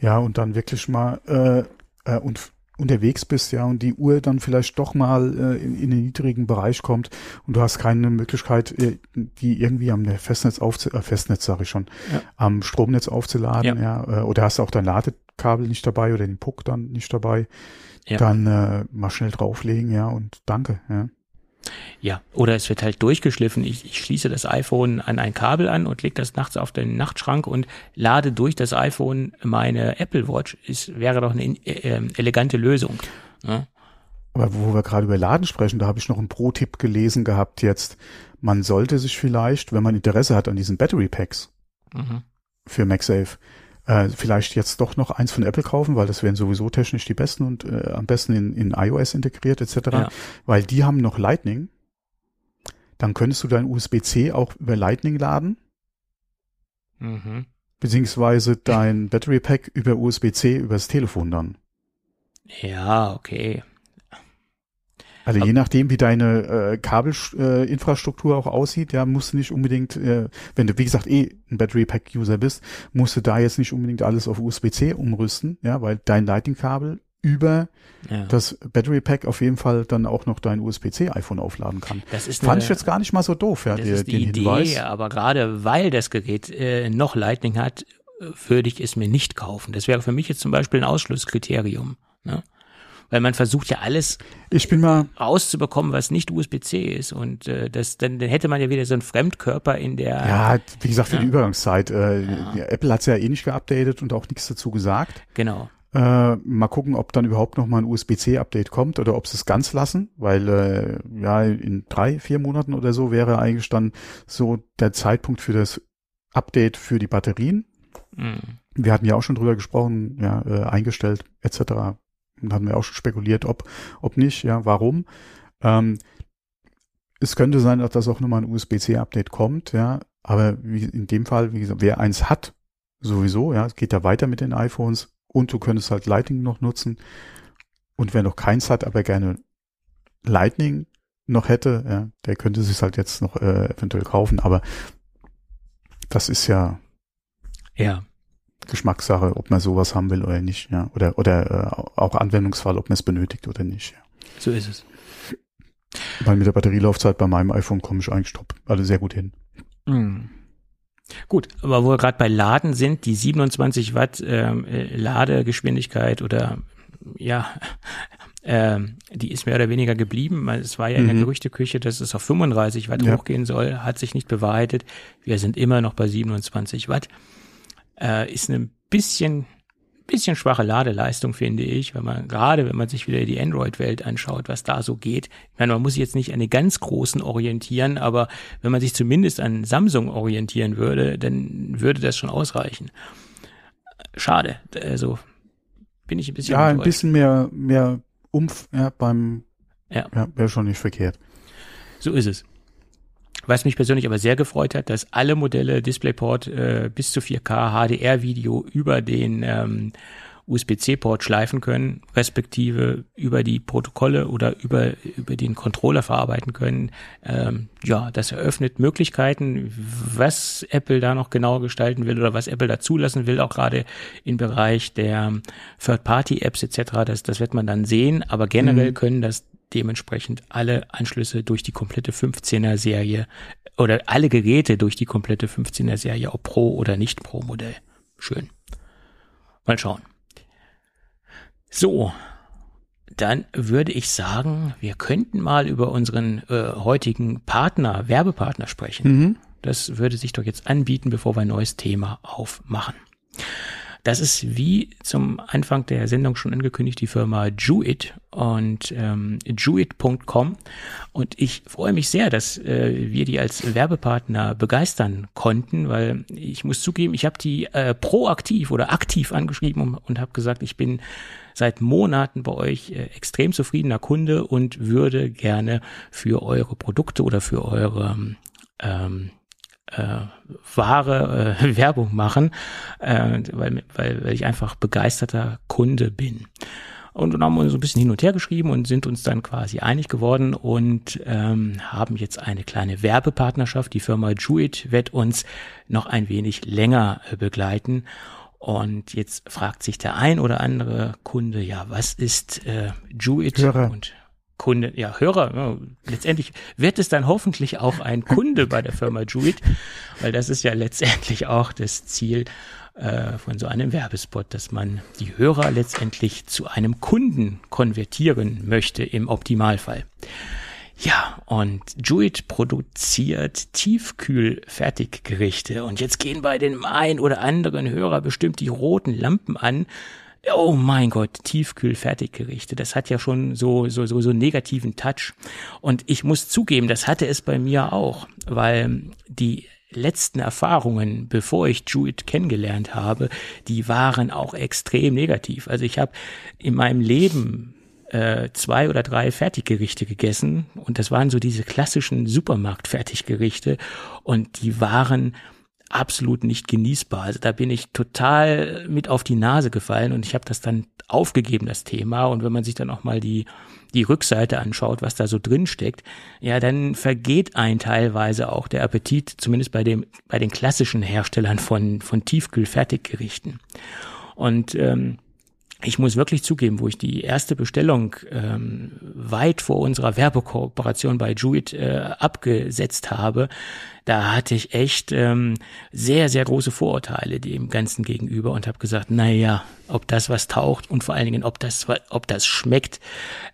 ja, und dann wirklich mal äh, äh, und unterwegs bist, ja, und die Uhr dann vielleicht doch mal äh, in, in den niedrigen Bereich kommt und du hast keine Möglichkeit, äh, die irgendwie am Festnetz aufzu äh, Festnetz sage ich schon, Ja. am Stromnetz aufzuladen, ja, äh, oder hast auch dein Ladekabel nicht dabei oder den Puck dann nicht dabei, Ja. dann äh, mal schnell drauflegen, ja, und danke, ja. Ja, oder es wird halt durchgeschliffen. Ich, ich schließe das iPhone an ein Kabel an und lege das nachts auf den Nachtschrank und lade durch das iPhone meine Apple Watch. Ist, wäre doch eine äh, äh, elegante Lösung. Ja? Aber wo wir gerade über Laden sprechen, da habe ich noch einen Pro-Tipp gelesen gehabt jetzt. Man sollte sich vielleicht, wenn man Interesse hat an diesen Battery Packs Mhm. für MagSafe, äh, vielleicht jetzt doch noch eins von Apple kaufen, weil das wären sowieso technisch die besten und äh, am besten in, in iOS integriert etc. Ja. Weil die haben noch Lightning. Dann könntest du dein USB-C auch über Lightning laden, Mhm. beziehungsweise dein Battery Pack über USB-C übers Telefon dann. Ja, okay. Also je nachdem, wie deine äh, Kabelinfrastruktur äh, auch aussieht, ja, musst du nicht unbedingt, äh, wenn du wie gesagt eh ein Battery Pack User bist, musst du da jetzt nicht unbedingt alles auf USB-C umrüsten, ja, weil dein Lightning-Kabel über Ja. das Battery Pack auf jeden Fall dann auch noch dein USB-C iPhone aufladen kann. Das ist Fand eine- ich jetzt gar nicht mal so doof, ja, Das der, ist die den Idee, Hinweis. aber gerade weil das Gerät äh, noch Lightning hat, äh, würde ich es mir nicht kaufen. Das wäre für mich jetzt zum Beispiel ein Ausschlusskriterium. Ne? Weil man versucht ja alles Ich bin mal, rauszubekommen, was nicht USB-C ist. Und äh, das, dann, dann hätte man ja wieder so einen Fremdkörper in der. ja, wie gesagt, für Ja. die Übergangszeit. Äh, Ja. Apple hat's ja eh nicht geupdatet und auch nichts dazu gesagt. Genau. Äh, mal gucken, ob dann überhaupt noch mal ein USB-C-Update kommt oder ob sie es ganz lassen, weil äh, ja in drei, vier Monaten oder so wäre eigentlich dann so der Zeitpunkt für das Update für die Batterien. Mhm. Wir hatten ja auch schon drüber gesprochen, ja, äh, eingestellt etc. Hatten wir auch schon spekuliert, ob, ob nicht, ja, warum. Ähm, es könnte sein, dass das auch nochmal ein USB-C-Update kommt, ja, aber wie in dem Fall, wie gesagt, wer eins hat, sowieso, ja, es geht ja weiter mit den iPhones und du könntest halt Lightning noch nutzen. Und wer noch keins hat, aber gerne Lightning noch hätte, ja, der könnte sich halt jetzt noch äh, eventuell kaufen, aber das ist ja Ja. Geschmackssache, ob man sowas haben will oder nicht, ja. Oder oder äh, auch Anwendungsfall, ob man es benötigt oder nicht. Ja. So ist es. Weil mit der Batterielaufzeit bei meinem iPhone komme ich eigentlich top, also sehr gut hin. Mhm. Gut, aber wo wir gerade bei Laden sind, die 27 Watt ähm, äh, Ladegeschwindigkeit oder ja, ähm, die ist mehr oder weniger geblieben. Es war ja in der Mhm. Gerüchteküche, dass es auf 35 Watt Ja. hochgehen soll, hat sich nicht bewahrheitet. Wir sind immer noch bei 27 Watt. Äh, ist ein bisschen bisschen schwache Ladeleistung, finde ich, wenn man, gerade wenn man sich wieder die Android-Welt anschaut, was da so geht. Ich meine, man muss sich jetzt nicht an die ganz Großen orientieren, aber wenn man sich zumindest an Samsung orientieren würde, dann würde das schon ausreichen. Schade, also bin ich ein bisschen Ja, ein bisschen mehr mehr Umf ja, beim Ja. ja, wäre schon nicht verkehrt. So ist es. Was mich persönlich aber sehr gefreut hat, dass alle Modelle DisplayPort äh, bis zu 4K HDR-Video über den ähm, USB-C-Port schleifen können, respektive über die Protokolle oder über, über den Controller verarbeiten können. Ähm, ja, das eröffnet Möglichkeiten, was Apple da noch genauer gestalten will oder was Apple da zulassen will, auch gerade im Bereich der Third-Party-Apps etc. Das, das wird man dann sehen, aber generell Mhm. können das dementsprechend alle Anschlüsse durch die komplette 15er Serie oder alle Geräte durch die komplette 15er Serie, ob Pro oder nicht Pro Modell. Schön. Mal schauen. So, dann würde ich sagen, wir könnten mal über unseren äh, heutigen Partner, Werbepartner sprechen. Mhm. Das würde sich doch jetzt anbieten, bevor wir ein neues Thema aufmachen. Das ist wie zum Anfang der Sendung schon angekündigt die Firma Jewit und ähm, jewit.com und ich freue mich sehr, dass äh, wir die als Werbepartner begeistern konnten, weil ich muss zugeben, ich habe die äh, proaktiv oder aktiv angeschrieben und, und habe gesagt, ich bin seit Monaten bei euch äh, extrem zufriedener Kunde und würde gerne für eure Produkte oder für eure ähm, äh, wahre äh, Werbung machen, äh, weil, weil, weil ich einfach begeisterter Kunde bin. Und dann haben wir so ein bisschen hin und her geschrieben und sind uns dann quasi einig geworden und ähm, haben jetzt eine kleine Werbepartnerschaft. Die Firma Juit wird uns noch ein wenig länger äh, begleiten. Und jetzt fragt sich der ein oder andere Kunde, ja, was ist äh, Juit? Hörer. Und Kunde, ja, Hörer, ja, letztendlich wird es dann hoffentlich auch ein Kunde bei der Firma Juit, weil das ist ja letztendlich auch das Ziel äh, von so einem Werbespot, dass man die Hörer letztendlich zu einem Kunden konvertieren möchte im Optimalfall. Ja, und Juit produziert Tiefkühl-Fertiggerichte. Und jetzt gehen bei dem einen oder anderen Hörer bestimmt die roten Lampen an. Oh mein Gott, Tiefkühl-Fertiggerichte. Das hat ja schon so, so, so, so negativen Touch. Und ich muss zugeben, das hatte es bei mir auch, weil die letzten Erfahrungen, bevor ich Juit kennengelernt habe, die waren auch extrem negativ. Also ich habe in meinem Leben äh, zwei oder drei Fertiggerichte gegessen und das waren so diese klassischen Supermarkt-Fertiggerichte und die waren absolut nicht genießbar. Also da bin ich total mit auf die Nase gefallen und ich habe das dann aufgegeben, das Thema. Und wenn man sich dann auch mal die, die Rückseite anschaut, was da so drin steckt, ja, dann vergeht ein teilweise auch der Appetit, zumindest bei dem, bei den klassischen Herstellern von, von Tiefkühl-Fertiggerichten. Und ähm, ich muss wirklich zugeben, wo ich die erste Bestellung ähm, weit vor unserer Werbekooperation bei Juit äh, abgesetzt habe, da hatte ich echt ähm, sehr, sehr große Vorurteile dem Ganzen gegenüber und habe gesagt, na ja, ob das was taucht und vor allen Dingen, ob das, ob das schmeckt,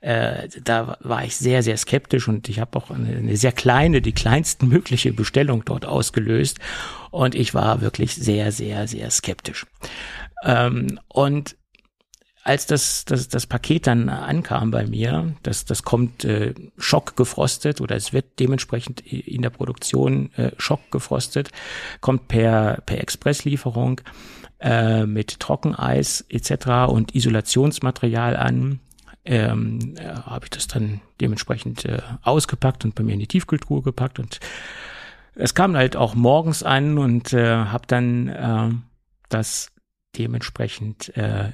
äh, da war ich sehr, sehr skeptisch und ich habe auch eine, eine sehr kleine, die kleinsten mögliche Bestellung dort ausgelöst und ich war wirklich sehr, sehr, sehr skeptisch. Ähm, und als das, das, das Paket dann ankam bei mir, das, das kommt äh, schockgefrostet oder es wird dementsprechend in der Produktion äh, schockgefrostet, kommt per, per Expresslieferung äh, mit Trockeneis etc. und Isolationsmaterial an. Ähm, äh, habe ich das dann dementsprechend äh, ausgepackt und bei mir in die Tiefkühltruhe gepackt und es kam halt auch morgens an und äh, habe dann äh, das dementsprechend äh,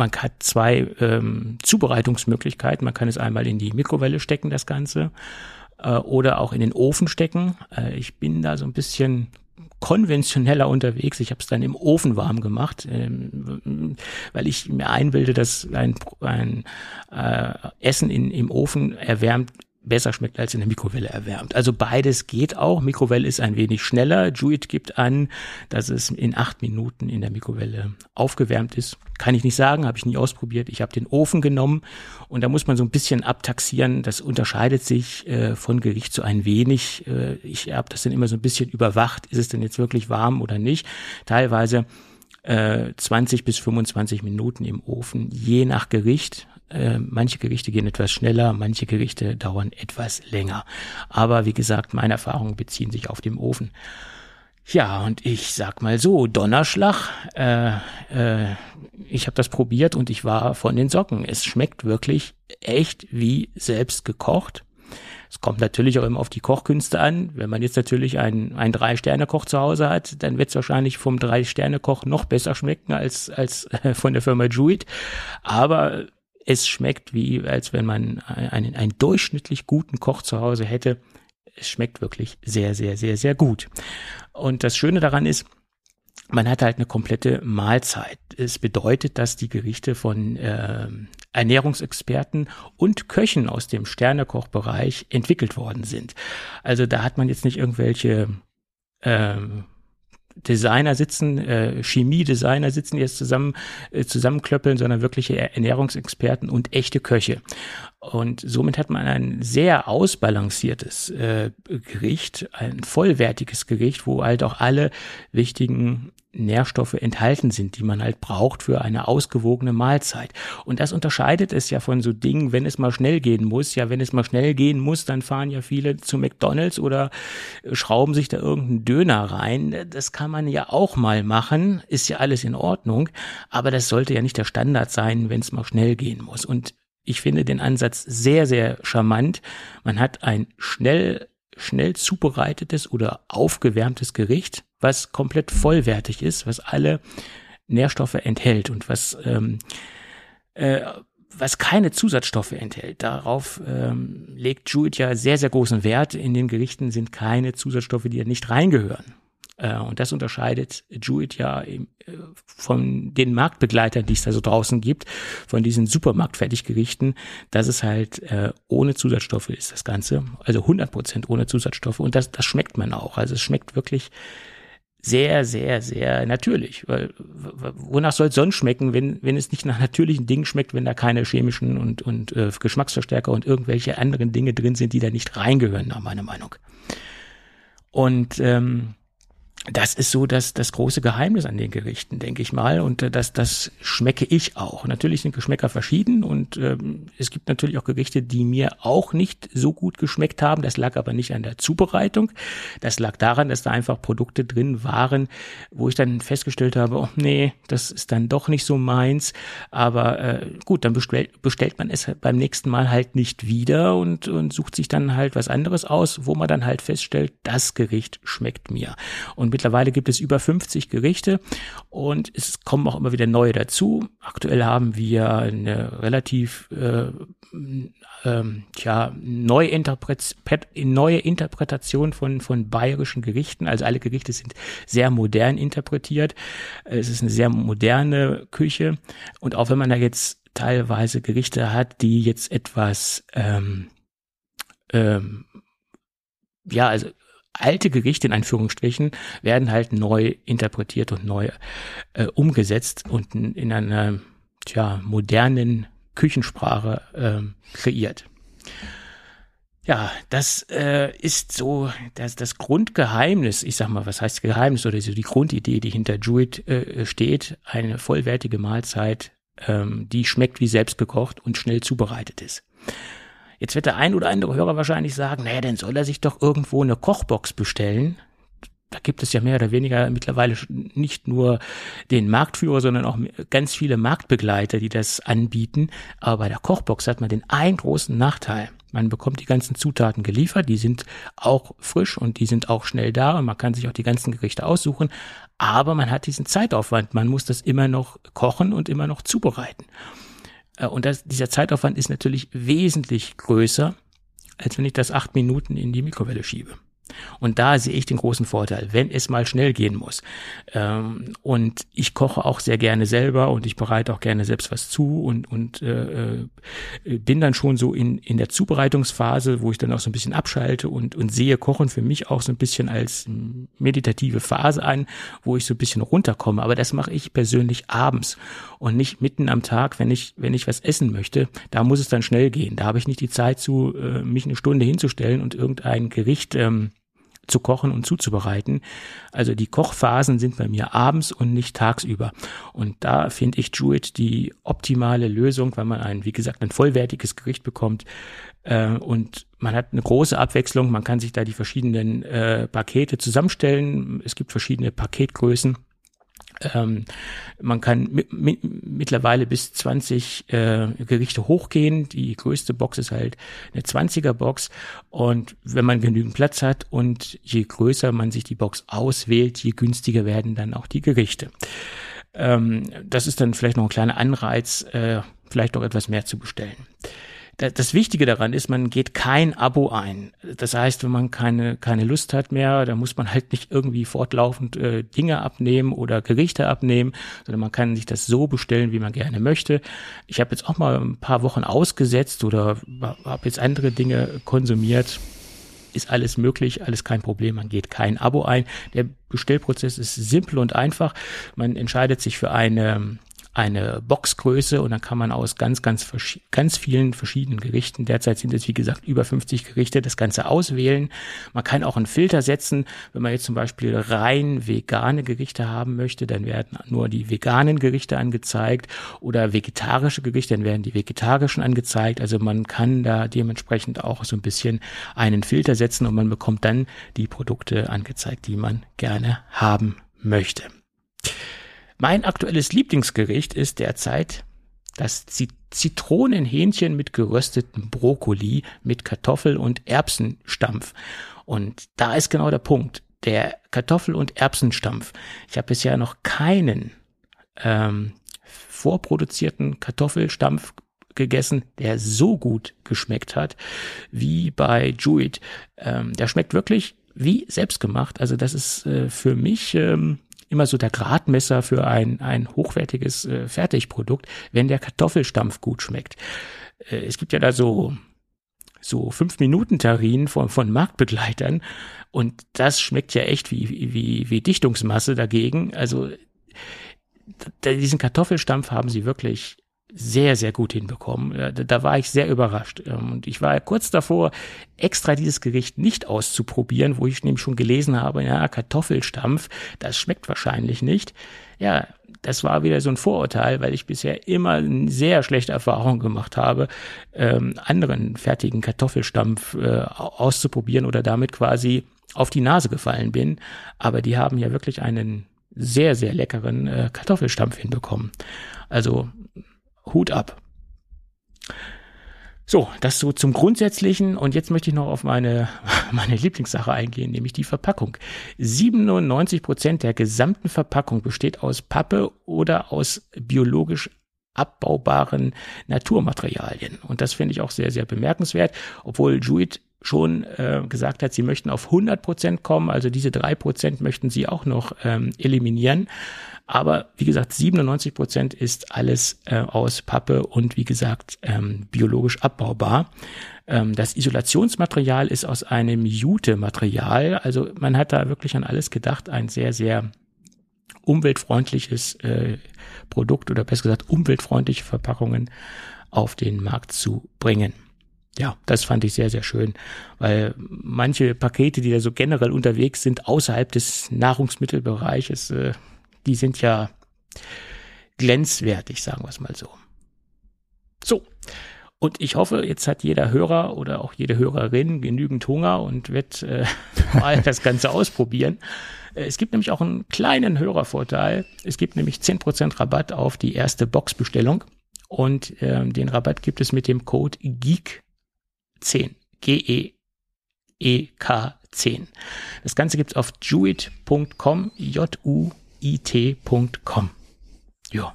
man hat zwei ähm, Zubereitungsmöglichkeiten. Man kann es einmal in die Mikrowelle stecken, das Ganze, äh, oder auch in den Ofen stecken. Äh, ich bin da so ein bisschen konventioneller unterwegs. Ich habe es dann im Ofen warm gemacht, ähm, weil ich mir einbilde, dass ein, ein äh, Essen in, im Ofen erwärmt besser schmeckt als in der Mikrowelle erwärmt. Also beides geht auch. Mikrowelle ist ein wenig schneller. Juit gibt an, dass es in acht Minuten in der Mikrowelle aufgewärmt ist. Kann ich nicht sagen, habe ich nie ausprobiert. Ich habe den Ofen genommen und da muss man so ein bisschen abtaxieren. Das unterscheidet sich äh, von Gericht zu ein wenig. Äh, ich habe das dann immer so ein bisschen überwacht. Ist es denn jetzt wirklich warm oder nicht? Teilweise 20 äh, bis 25 Minuten im Ofen, je nach Gericht. Äh, manche Gerichte gehen etwas schneller, manche Gerichte dauern etwas länger. Aber wie gesagt, meine Erfahrungen beziehen sich auf den Ofen. Ja, und ich sag mal so, Donnerschlag, äh, äh, ich habe das probiert und ich war von den Socken. Es schmeckt wirklich echt wie selbst gekocht. Es kommt natürlich auch immer auf die Kochkünste an. Wenn man jetzt natürlich einen, einen Drei-Sterne-Koch zu Hause hat, dann wird es wahrscheinlich vom Drei-Sterne-Koch noch besser schmecken als, als äh, von der Firma Juit. Aber es schmeckt wie, als wenn man einen, einen durchschnittlich guten Koch zu Hause hätte. Es schmeckt wirklich sehr, sehr, sehr, sehr gut. Und das Schöne daran ist, man hat halt eine komplette Mahlzeit. Es bedeutet, dass die Gerichte von äh, Ernährungsexperten und Köchen aus dem Sternekochbereich entwickelt worden sind. Also da hat man jetzt nicht irgendwelche ähm, Designer sitzen, äh, Chemie-Designer sitzen, die jetzt zusammen äh, zusammenklöppeln, sondern wirkliche Ernährungsexperten und echte Köche. Und somit hat man ein sehr ausbalanciertes äh, Gericht, ein vollwertiges Gericht, wo halt auch alle wichtigen Nährstoffe enthalten sind, die man halt braucht für eine ausgewogene Mahlzeit. Und das unterscheidet es ja von so Dingen, wenn es mal schnell gehen muss. Ja, wenn es mal schnell gehen muss, dann fahren ja viele zu McDonalds oder schrauben sich da irgendeinen Döner rein. Das kann man ja auch mal machen, ist ja alles in Ordnung. Aber das sollte ja nicht der Standard sein, wenn es mal schnell gehen muss. Und ich finde den Ansatz sehr, sehr charmant. Man hat ein schnell schnell zubereitetes oder aufgewärmtes Gericht, was komplett vollwertig ist, was alle Nährstoffe enthält und was ähm, äh, was keine Zusatzstoffe enthält. Darauf ähm, legt Jewett ja sehr, sehr großen Wert. In den Gerichten sind keine Zusatzstoffe, die ja nicht reingehören. Äh, und das unterscheidet Jewett ja äh, von den Marktbegleitern, die es da so draußen gibt, von diesen Supermarktfertiggerichten, dass es halt äh, ohne Zusatzstoffe ist, das Ganze. Also 100 Prozent ohne Zusatzstoffe. Und das, das schmeckt man auch. Also es schmeckt wirklich sehr, sehr, sehr natürlich. Weil, wonach soll es sonst schmecken, wenn, wenn es nicht nach natürlichen Dingen schmeckt, wenn da keine chemischen und, und äh, Geschmacksverstärker und irgendwelche anderen Dinge drin sind, die da nicht reingehören, nach meiner Meinung. Und ähm, das ist so das, das große Geheimnis an den Gerichten, denke ich mal. Und äh, das, das schmecke ich auch. Natürlich sind Geschmäcker verschieden und ähm, es gibt natürlich auch Gerichte, die mir auch nicht so gut geschmeckt haben. Das lag aber nicht an der Zubereitung. Das lag daran, dass da einfach Produkte drin waren, wo ich dann festgestellt habe, oh nee, das ist dann doch nicht so meins. Aber äh, gut, dann bestellt, bestellt man es beim nächsten Mal halt nicht wieder und, und sucht sich dann halt was anderes aus, wo man dann halt feststellt, das Gericht schmeckt mir. Und und mittlerweile gibt es über 50 Gerichte und es kommen auch immer wieder neue dazu. Aktuell haben wir eine relativ äh, ähm, ja, neue, Interpret neue Interpretation von, von bayerischen Gerichten. Also alle Gerichte sind sehr modern interpretiert. Es ist eine sehr moderne Küche. Und auch wenn man da jetzt teilweise Gerichte hat, die jetzt etwas ähm, ähm, ja, also alte Gerichte in Anführungsstrichen werden halt neu interpretiert und neu äh, umgesetzt und in, in einer tja, modernen Küchensprache äh, kreiert. Ja, das äh, ist so das, das Grundgeheimnis, ich sag mal, was heißt Geheimnis oder so die Grundidee, die hinter Druid äh, steht, eine vollwertige Mahlzeit, ähm, die schmeckt wie selbst gekocht und schnell zubereitet ist. Jetzt wird der ein oder andere Hörer wahrscheinlich sagen, naja, dann soll er sich doch irgendwo eine Kochbox bestellen. Da gibt es ja mehr oder weniger mittlerweile nicht nur den Marktführer, sondern auch ganz viele Marktbegleiter, die das anbieten. Aber bei der Kochbox hat man den einen großen Nachteil. Man bekommt die ganzen Zutaten geliefert, die sind auch frisch und die sind auch schnell da und man kann sich auch die ganzen Gerichte aussuchen. Aber man hat diesen Zeitaufwand. Man muss das immer noch kochen und immer noch zubereiten. Äh, und das, dieser Zeitaufwand ist natürlich wesentlich größer, als wenn ich das acht Minuten in die Mikrowelle schiebe. Und da sehe ich den großen Vorteil, wenn es mal schnell gehen muss. Ähm, und ich koche auch sehr gerne selber und ich bereite auch gerne selbst was zu und, und äh, äh, bin dann schon so in, in der Zubereitungsphase, wo ich dann auch so ein bisschen abschalte und, und sehe Kochen für mich auch so ein bisschen als meditative Phase an, wo ich so ein bisschen runterkomme. Aber das mache ich persönlich abends und nicht mitten am Tag, wenn ich, wenn ich was essen möchte. Da muss es dann schnell gehen. Da habe ich nicht die Zeit zu, äh, mich eine Stunde hinzustellen und irgendein Gericht ähm, zu kochen und zuzubereiten. Also die Kochphasen sind bei mir abends und nicht tagsüber. Und da finde ich Druid die optimale Lösung, weil man ein, wie gesagt, ein vollwertiges Gericht bekommt. Äh, und man hat eine große Abwechslung. Man kann sich da die verschiedenen äh, Pakete zusammenstellen. Es gibt verschiedene Paketgrößen. Ähm, man kann mittlerweile bis 20 äh, Gerichte hochgehen. Die größte Box ist halt eine 20er Box. Und wenn man genügend Platz hat und je größer man sich die Box auswählt, je günstiger werden dann auch die Gerichte. Ähm, das ist dann vielleicht noch ein kleiner Anreiz, äh, vielleicht noch etwas mehr zu bestellen das Wichtige daran ist, man geht kein Abo ein. Das heißt, wenn man keine, keine Lust hat mehr, dann muss man halt nicht irgendwie fortlaufend äh, Dinge abnehmen oder Gerichte abnehmen, sondern man kann sich das so bestellen, wie man gerne möchte. Ich habe jetzt auch mal ein paar Wochen ausgesetzt oder habe jetzt andere Dinge konsumiert. Ist alles möglich, alles kein Problem. Man geht kein Abo ein. Der Bestellprozess ist simpel und einfach. Man entscheidet sich für eine eine Boxgröße und dann kann man aus ganz, ganz, ganz vielen verschiedenen Gerichten, derzeit sind es wie gesagt über 50 Gerichte, das Ganze auswählen. Man kann auch einen Filter setzen, wenn man jetzt zum Beispiel rein vegane Gerichte haben möchte, dann werden nur die veganen Gerichte angezeigt oder vegetarische Gerichte, dann werden die vegetarischen angezeigt. Also man kann da dementsprechend auch so ein bisschen einen Filter setzen und man bekommt dann die Produkte angezeigt, die man gerne haben möchte. Mein aktuelles Lieblingsgericht ist derzeit das Zitronenhähnchen mit geröstetem Brokkoli mit Kartoffel- und Erbsenstampf. Und da ist genau der Punkt. Der Kartoffel- und Erbsenstampf. Ich habe bisher noch keinen ähm, vorproduzierten Kartoffelstampf gegessen, der so gut geschmeckt hat wie bei Jewett. Ähm, der schmeckt wirklich wie selbstgemacht. Also das ist äh, für mich ähm, immer so der Gradmesser für ein, ein hochwertiges äh, Fertigprodukt, wenn der Kartoffelstampf gut schmeckt. Äh, es gibt ja da so so fünf Minuten Tarin von, von Marktbegleitern und das schmeckt ja echt wie, wie, wie Dichtungsmasse dagegen. Also diesen Kartoffelstampf haben sie wirklich sehr, sehr gut hinbekommen. Da, war ich sehr überrascht. Ähm, und ich war kurz davor, extra dieses Gericht nicht auszuprobieren, wo ich nämlich schon gelesen habe, ja, Kartoffelstampf, das schmeckt wahrscheinlich nicht. Ja, das war wieder so ein Vorurteil, weil ich bisher immer sehr schlechte Erfahrung gemacht habe, ähm, anderen fertigen Kartoffelstampf äh, auszuprobieren oder damit quasi auf die Nase gefallen bin. Aber die haben ja wirklich einen sehr, sehr leckeren äh, Kartoffelstampf hinbekommen. Also Hut ab. So, das so zum Grundsätzlichen. Und jetzt möchte ich noch auf meine, meine Lieblingssache eingehen, nämlich die Verpackung. 97 Prozent der gesamten Verpackung besteht aus Pappe oder aus biologisch abbaubaren Naturmaterialien. Und das finde ich auch sehr, sehr bemerkenswert, obwohl Jewett schon äh, gesagt hat, sie möchten auf 100 Prozent kommen, also diese drei Prozent möchten sie auch noch ähm, eliminieren. Aber wie gesagt, 97 Prozent ist alles äh, aus Pappe und wie gesagt ähm, biologisch abbaubar. Ähm, das Isolationsmaterial ist aus einem Jute-Material. Also man hat da wirklich an alles gedacht. Ein sehr, sehr umweltfreundliches äh, Produkt oder besser gesagt umweltfreundliche Verpackungen auf den Markt zu bringen. Ja, das fand ich sehr, sehr schön, weil manche Pakete, die da so generell unterwegs sind, außerhalb des Nahrungsmittelbereiches, äh, die sind ja glänzwertig, sagen wir es mal so. So. Und ich hoffe, jetzt hat jeder Hörer oder auch jede Hörerin genügend Hunger und wird äh, mal das Ganze ausprobieren. Äh, es gibt nämlich auch einen kleinen Hörervorteil. Es gibt nämlich 10% Rabatt auf die erste Boxbestellung. Und äh, den Rabatt gibt es mit dem Code GEEK10. G-E-E-K 10. Das Ganze gibt's auf juit.com, J-U it.com. Ja.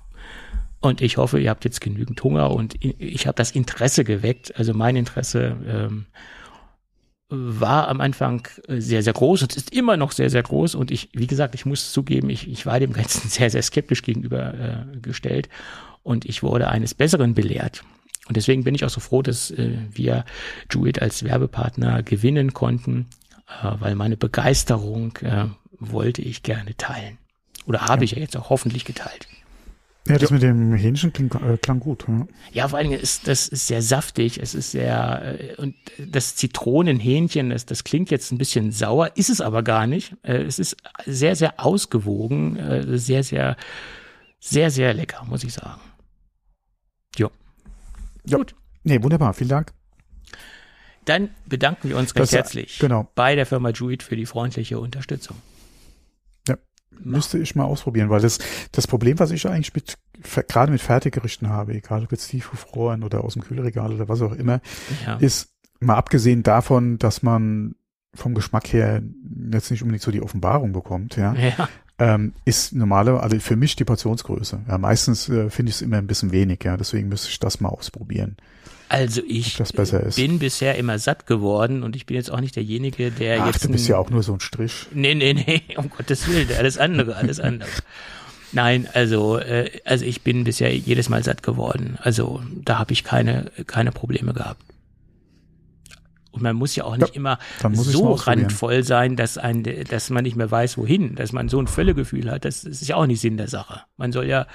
Und ich hoffe, ihr habt jetzt genügend Hunger und ich habe das Interesse geweckt. Also mein Interesse ähm, war am Anfang sehr, sehr groß und ist immer noch sehr, sehr groß. Und ich, wie gesagt, ich muss zugeben, ich, ich war dem Ganzen sehr, sehr skeptisch gegenüber äh, und ich wurde eines Besseren belehrt. Und deswegen bin ich auch so froh, dass äh, wir Jewett als Werbepartner gewinnen konnten, äh, weil meine Begeisterung äh, wollte ich gerne teilen. Oder habe ja. ich ja jetzt auch hoffentlich geteilt. Ja, das mit dem Hähnchen kling, äh, klang gut. Ja. ja, vor allen Dingen ist das ist sehr saftig. Es ist sehr äh, und das Zitronenhähnchen, das, das klingt jetzt ein bisschen sauer, ist es aber gar nicht. Äh, es ist sehr sehr ausgewogen, äh, sehr sehr sehr sehr lecker, muss ich sagen. Jo. Ja. Gut. Nee, wunderbar. Vielen Dank. Dann bedanken wir uns ganz das, herzlich genau. bei der Firma Juit für die freundliche Unterstützung. Müsste ich mal ausprobieren, weil das, das Problem, was ich eigentlich mit, gerade mit Fertiggerichten habe, egal ob jetzt tiefgefroren oder aus dem Kühlregal oder was auch immer, ja. ist mal abgesehen davon, dass man vom Geschmack her jetzt nicht unbedingt so die Offenbarung bekommt, ja, ja. Ähm, ist normale, also für mich die Portionsgröße. Ja, meistens äh, finde ich es immer ein bisschen wenig, ja, deswegen müsste ich das mal ausprobieren. Also ich bin bisher immer satt geworden und ich bin jetzt auch nicht derjenige, der Ach, jetzt. Du bist ja auch nur so ein Strich. Nee, nee, nee, um Gottes Willen, alles andere, alles andere. Nein, also, äh, also ich bin bisher jedes Mal satt geworden. Also da habe ich keine, keine Probleme gehabt. Und man muss ja auch nicht ja, immer so randvoll sein, dass ein, dass man nicht mehr weiß, wohin, dass man so ein Völlegefühl hat. Das, das ist ja auch nicht Sinn der Sache. Man soll ja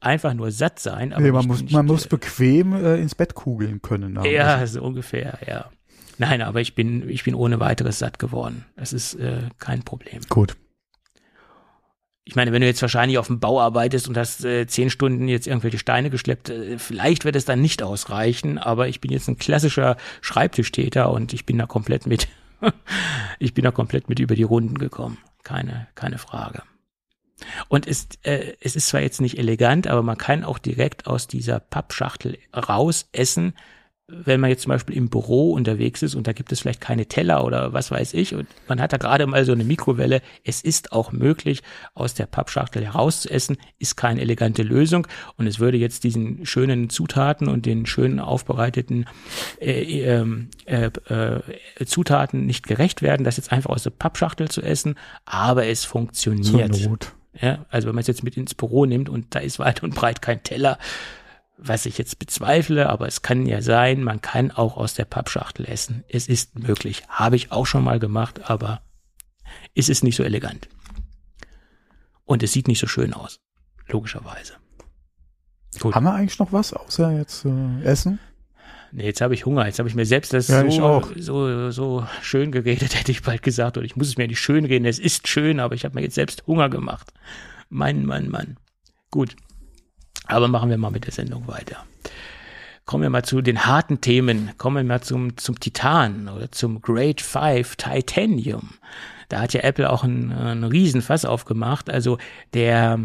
einfach nur satt sein. Aber nee, man, nicht, muss, nicht, man muss bequem äh, ins Bett kugeln können. Ja, so ungefähr, ja. Nein, aber ich bin, ich bin ohne weiteres satt geworden. Das ist äh, kein Problem. Gut. Ich meine, wenn du jetzt wahrscheinlich auf dem Bau arbeitest und hast äh, zehn Stunden jetzt irgendwelche Steine geschleppt, äh, vielleicht wird es dann nicht ausreichen, aber ich bin jetzt ein klassischer Schreibtischtäter und ich bin da komplett mit, ich bin da komplett mit über die Runden gekommen. Keine, keine Frage. Und es, äh, es ist zwar jetzt nicht elegant, aber man kann auch direkt aus dieser Pappschachtel raus essen, wenn man jetzt zum Beispiel im Büro unterwegs ist und da gibt es vielleicht keine Teller oder was weiß ich. Und man hat da gerade mal so eine Mikrowelle, es ist auch möglich, aus der Pappschachtel heraus zu essen, ist keine elegante Lösung. Und es würde jetzt diesen schönen Zutaten und den schönen aufbereiteten äh, ähm, äh, äh, Zutaten nicht gerecht werden, das jetzt einfach aus der Pappschachtel zu essen, aber es funktioniert. Zur Not. Ja, also wenn man es jetzt mit ins Büro nimmt und da ist weit und breit kein Teller, was ich jetzt bezweifle, aber es kann ja sein, man kann auch aus der Pappschachtel essen. Es ist möglich. Habe ich auch schon mal gemacht, aber es ist nicht so elegant. Und es sieht nicht so schön aus. Logischerweise. Gut. Haben wir eigentlich noch was außer jetzt äh, Essen? Nee, jetzt habe ich Hunger. Jetzt habe ich mir selbst das ja, so, so, so schön geredet, hätte ich bald gesagt. Oder ich muss es mir nicht schön reden. Es ist schön, aber ich habe mir jetzt selbst Hunger gemacht. Mann, Mann, Mann. Gut. Aber machen wir mal mit der Sendung weiter. Kommen wir mal zu den harten Themen. Kommen wir mal zum, zum Titan oder zum Grade 5 Titanium. Da hat ja Apple auch einen, einen Riesenfass aufgemacht. Also der,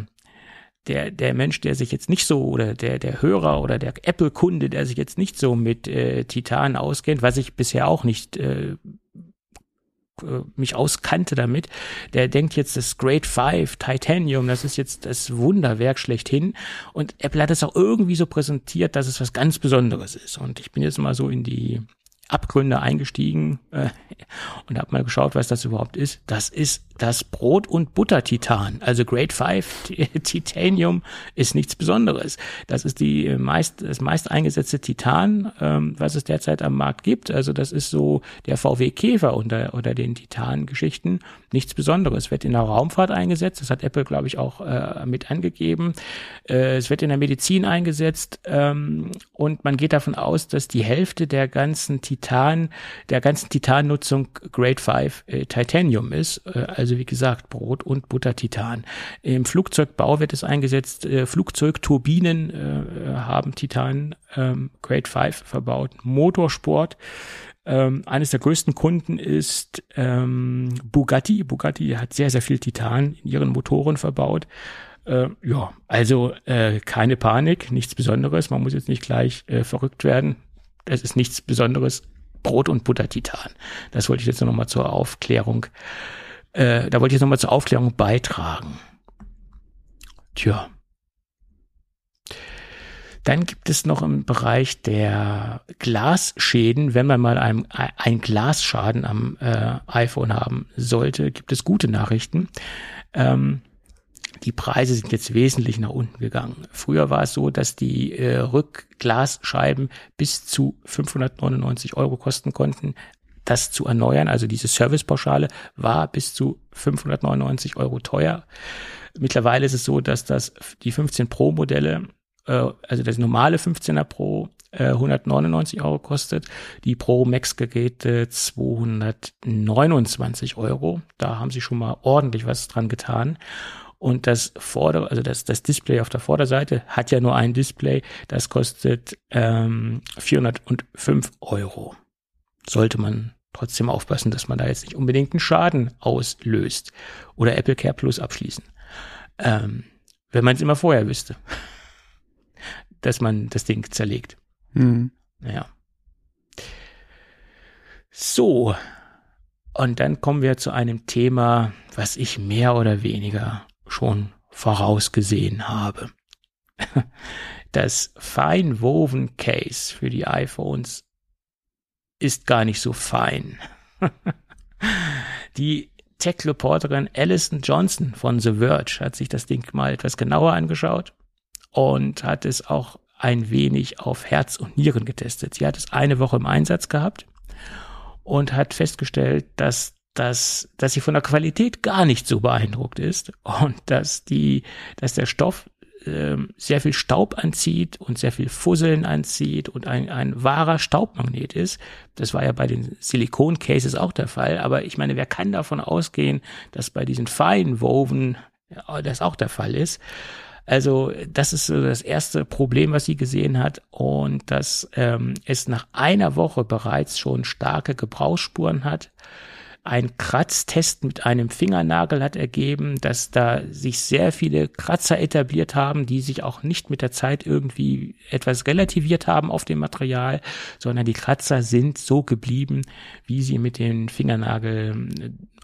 der, der Mensch, der sich jetzt nicht so, oder der, der Hörer oder der Apple-Kunde, der sich jetzt nicht so mit äh, Titan auskennt, was ich bisher auch nicht äh, äh, mich auskannte damit, der denkt jetzt das Grade 5 Titanium, das ist jetzt das Wunderwerk schlechthin. Und Apple hat es auch irgendwie so präsentiert, dass es was ganz Besonderes ist. Und ich bin jetzt mal so in die Abgründe eingestiegen äh, und habe mal geschaut, was das überhaupt ist. Das ist das Brot- und Butter-Titan. Also Grade 5 Titanium ist nichts Besonderes. Das ist die meist, das meist eingesetzte Titan, ähm, was es derzeit am Markt gibt. Also das ist so der VW Käfer unter, unter den Titan-Geschichten. Nichts Besonderes. Wird in der Raumfahrt eingesetzt. Das hat Apple, glaube ich, auch äh, mit angegeben. Äh, es wird in der Medizin eingesetzt. Ähm, und man geht davon aus, dass die Hälfte der ganzen Titan, der ganzen Titan-Nutzung Grade 5 äh, Titanium ist. Äh, also wie gesagt, Brot- und Buttertitan. Im Flugzeugbau wird es eingesetzt. Äh, Flugzeugturbinen äh, haben Titan ähm, Grade 5 verbaut. Motorsport. Ähm, eines der größten Kunden ist ähm, Bugatti. Bugatti hat sehr, sehr viel Titan in ihren Motoren verbaut. Äh, ja, also äh, keine Panik, nichts Besonderes. Man muss jetzt nicht gleich äh, verrückt werden. Es ist nichts Besonderes. Brot- und Butter-Titan. Das wollte ich jetzt noch mal zur Aufklärung äh, da wollte ich jetzt nochmal zur Aufklärung beitragen. Tja. Dann gibt es noch im Bereich der Glasschäden, wenn man mal ein, ein Glasschaden am äh, iPhone haben sollte, gibt es gute Nachrichten. Ähm, die Preise sind jetzt wesentlich nach unten gegangen. Früher war es so, dass die äh, Rückglasscheiben bis zu 599 Euro kosten konnten das zu erneuern, also diese Servicepauschale, war bis zu 599 Euro teuer. Mittlerweile ist es so, dass das die 15 Pro Modelle, äh, also das normale 15er Pro, äh, 199 Euro kostet, die Pro Max Geräte 229 Euro. Da haben sie schon mal ordentlich was dran getan. Und das Vorder-, also das, das Display auf der Vorderseite hat ja nur ein Display, das kostet ähm, 405 Euro sollte man trotzdem aufpassen, dass man da jetzt nicht unbedingt einen Schaden auslöst oder Apple Care Plus abschließen. Ähm, wenn man es immer vorher wüsste, dass man das Ding zerlegt. Mhm. Naja. So. Und dann kommen wir zu einem Thema, was ich mehr oder weniger schon vorausgesehen habe. Das Feinwoven Case für die iPhones ist gar nicht so fein. Die Tech-Reporterin Alison Johnson von The Verge hat sich das Ding mal etwas genauer angeschaut und hat es auch ein wenig auf Herz und Nieren getestet. Sie hat es eine Woche im Einsatz gehabt und hat festgestellt, dass dass, dass sie von der Qualität gar nicht so beeindruckt ist und dass die, dass der Stoff äh, sehr viel Staub anzieht und sehr viel Fusseln anzieht und ein, ein wahrer Staubmagnet ist. Das war ja bei den Silikon-Cases auch der Fall. Aber ich meine, wer kann davon ausgehen, dass bei diesen feinen Woven ja, das auch der Fall ist? Also das ist so das erste Problem, was sie gesehen hat und dass ähm, es nach einer Woche bereits schon starke Gebrauchsspuren hat. Ein Kratztest mit einem Fingernagel hat ergeben, dass da sich sehr viele Kratzer etabliert haben, die sich auch nicht mit der Zeit irgendwie etwas relativiert haben auf dem Material, sondern die Kratzer sind so geblieben, wie sie mit dem Fingernagel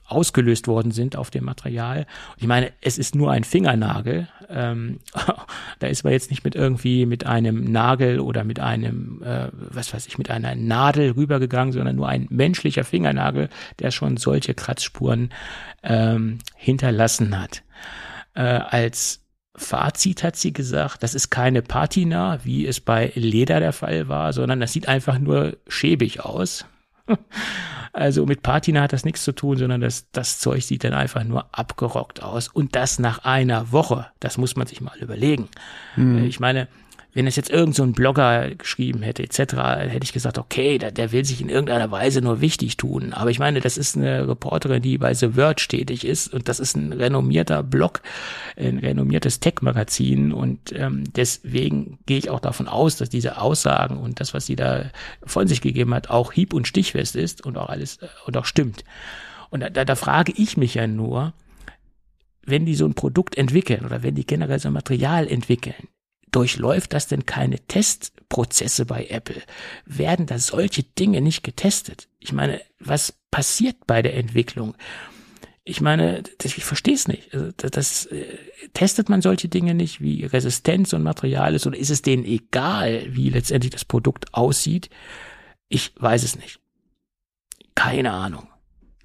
ausgelöst worden sind auf dem Material. Ich meine, es ist nur ein Fingernagel. Ähm, da ist man jetzt nicht mit irgendwie mit einem Nagel oder mit einem, äh, was weiß ich, mit einer Nadel rübergegangen, sondern nur ein menschlicher Fingernagel, der schon solche Kratzspuren ähm, hinterlassen hat. Äh, als Fazit hat sie gesagt, das ist keine Patina, wie es bei Leder der Fall war, sondern das sieht einfach nur schäbig aus. Also mit Patina hat das nichts zu tun, sondern das, das Zeug sieht dann einfach nur abgerockt aus. Und das nach einer Woche. Das muss man sich mal überlegen. Mhm. Ich meine, wenn es jetzt irgend so Blogger geschrieben hätte, etc., hätte ich gesagt, okay, der, der will sich in irgendeiner Weise nur wichtig tun. Aber ich meine, das ist eine Reporterin, die bei The Verge tätig ist und das ist ein renommierter Blog, ein renommiertes Tech-Magazin und ähm, deswegen gehe ich auch davon aus, dass diese Aussagen und das, was sie da von sich gegeben hat, auch hieb- und stichfest ist und auch alles äh, und auch stimmt. Und da, da frage ich mich ja nur, wenn die so ein Produkt entwickeln oder wenn die generell so ein Material entwickeln, durchläuft das denn keine Testprozesse bei Apple? Werden da solche Dinge nicht getestet? Ich meine, was passiert bei der Entwicklung? Ich meine, ich verstehe es nicht. Also, das, das, äh, testet man solche Dinge nicht, wie Resistenz und Material ist, oder ist es denen egal, wie letztendlich das Produkt aussieht? Ich weiß es nicht. Keine Ahnung.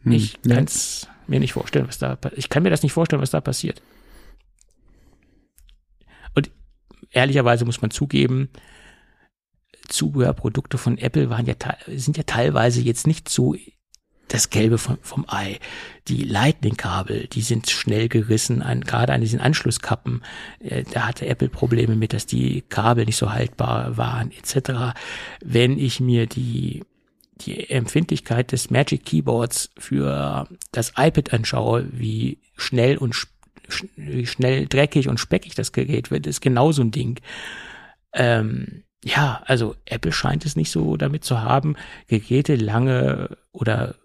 Hm, ich kann es mir nicht vorstellen, was da ich kann mir das nicht vorstellen, was da passiert. Ehrlicherweise muss man zugeben, Zubehörprodukte von Apple waren ja, sind ja teilweise jetzt nicht so das Gelbe vom, vom Ei. Die Lightning-Kabel, die sind schnell gerissen, an, gerade an diesen Anschlusskappen. Äh, da hatte Apple Probleme mit, dass die Kabel nicht so haltbar waren, etc. Wenn ich mir die die Empfindlichkeit des Magic Keyboards für das iPad anschaue, wie schnell und wie schnell dreckig und speckig das Gerät wird, ist genau so ein Ding. Ähm, ja, also Apple scheint es nicht so damit zu haben, Geräte lange oder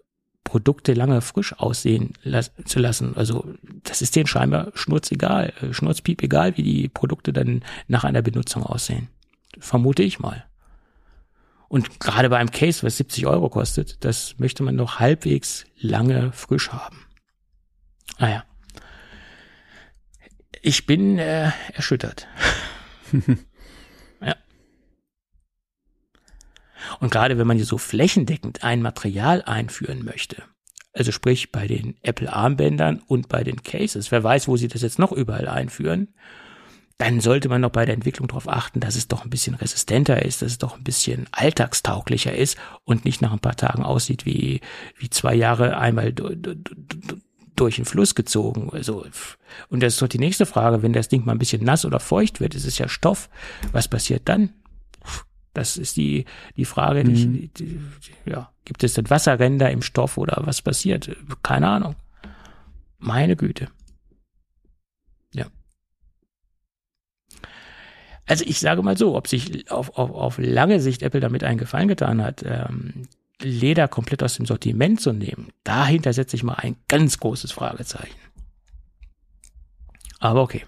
Produkte lange frisch aussehen las zu lassen. Also das ist denen scheinbar schnurzegal, äh, schnurzpiep egal, wie die Produkte dann nach einer Benutzung aussehen. Vermute ich mal. Und gerade bei einem Case, was 70 Euro kostet, das möchte man noch halbwegs lange frisch haben. Naja. Ich bin äh, erschüttert. ja. Und gerade wenn man hier so flächendeckend ein Material einführen möchte, also sprich bei den Apple Armbändern und bei den Cases, wer weiß, wo sie das jetzt noch überall einführen, dann sollte man noch bei der Entwicklung darauf achten, dass es doch ein bisschen resistenter ist, dass es doch ein bisschen alltagstauglicher ist und nicht nach ein paar Tagen aussieht wie, wie zwei Jahre einmal durch den Fluss gezogen. Also, und das ist doch die nächste Frage, wenn das Ding mal ein bisschen nass oder feucht wird, ist es ja Stoff. Was passiert dann? Das ist die, die Frage, mhm. die, die, ja, gibt es denn Wasserränder im Stoff oder was passiert? Keine Ahnung. Meine Güte. Ja. Also ich sage mal so, ob sich auf, auf, auf lange Sicht Apple damit einen Gefallen getan hat, ähm, Leder komplett aus dem Sortiment zu nehmen, dahinter setze ich mal ein ganz großes Fragezeichen. Aber okay,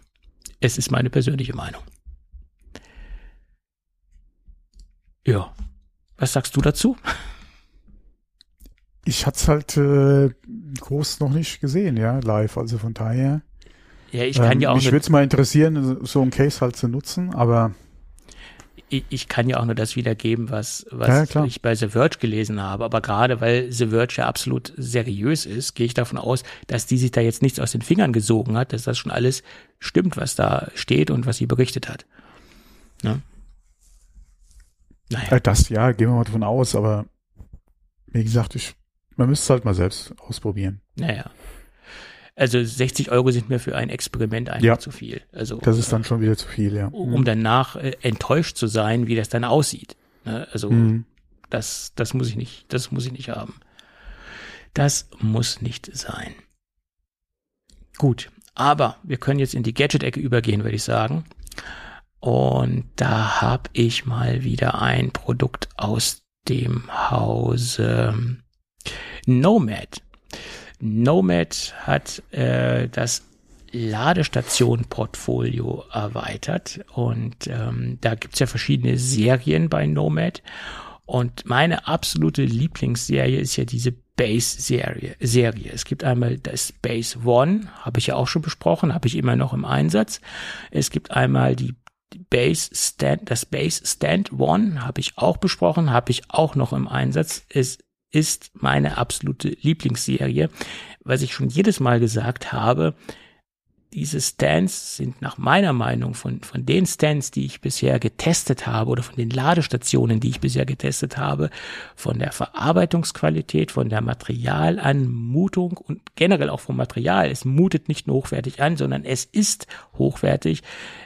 es ist meine persönliche Meinung. Ja, was sagst du dazu? Ich hatte es halt äh, groß noch nicht gesehen, ja, live, also von daher. Ja, ich kann ähm, ja auch. Mich würde es mal interessieren, so ein Case halt zu nutzen, aber ich, ich kann ja auch nur das wiedergeben, was, was ja, ich bei The Verge gelesen habe. Aber gerade weil The Verge ja absolut seriös ist, gehe ich davon aus, dass die sich da jetzt nichts aus den Fingern gesogen hat, dass das schon alles stimmt, was da steht und was sie berichtet hat. Ne? Naja. Das ja, gehen wir mal davon aus, aber wie gesagt, ich, man müsste es halt mal selbst ausprobieren. Naja. Also 60 Euro sind mir für ein Experiment einfach Ja. zu viel. Also Das ist dann schon wieder zu viel, ja. um danach äh, enttäuscht zu sein, wie das dann aussieht. Ne? Also Mhm. das, das muss ich nicht, das muss ich nicht haben. Das muss nicht sein. Gut, aber wir können jetzt in die Gadget-Ecke übergehen, würde ich sagen. Und da habe ich mal wieder ein Produkt aus dem Hause Nomad. Nomad hat äh, das Ladestation-Portfolio erweitert und ähm, da gibt's ja verschiedene Serien bei Nomad. Und meine absolute Lieblingsserie ist ja diese Base-Serie. Serie. Es gibt einmal das Base One, habe ich ja auch schon besprochen, habe ich immer noch im Einsatz. Es gibt einmal die Base Stand, das Base Stand One habe ich auch besprochen, habe ich auch noch im Einsatz. Es ist meine absolute Lieblingsserie, was ich schon jedes Mal gesagt habe. Diese Stands sind nach meiner Meinung von, von den Stands, die ich bisher getestet habe oder von den Ladestationen, die ich bisher getestet habe, von der Verarbeitungsqualität, von der Materialanmutung und generell auch vom Material. Es mutet nicht nur hochwertig an, sondern es ist hochwertig.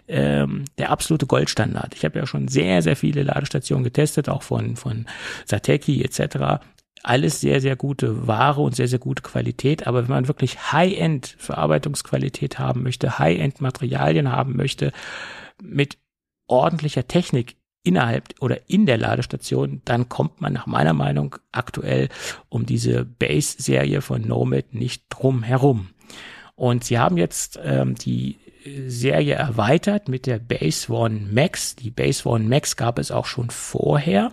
Ähm, der absolute Goldstandard. Ich habe ja schon sehr, sehr viele Ladestationen getestet, auch von, von Sateki etc alles sehr, sehr gute Ware und sehr, sehr gute Qualität. Aber wenn man wirklich High-End Verarbeitungsqualität haben möchte, High-End Materialien haben möchte, mit ordentlicher Technik innerhalb oder in der Ladestation, dann kommt man nach meiner Meinung aktuell um diese Base-Serie von Nomad nicht drum herum. Und sie haben jetzt ähm, die Serie erweitert mit der Base One Max. Die Base One Max gab es auch schon vorher.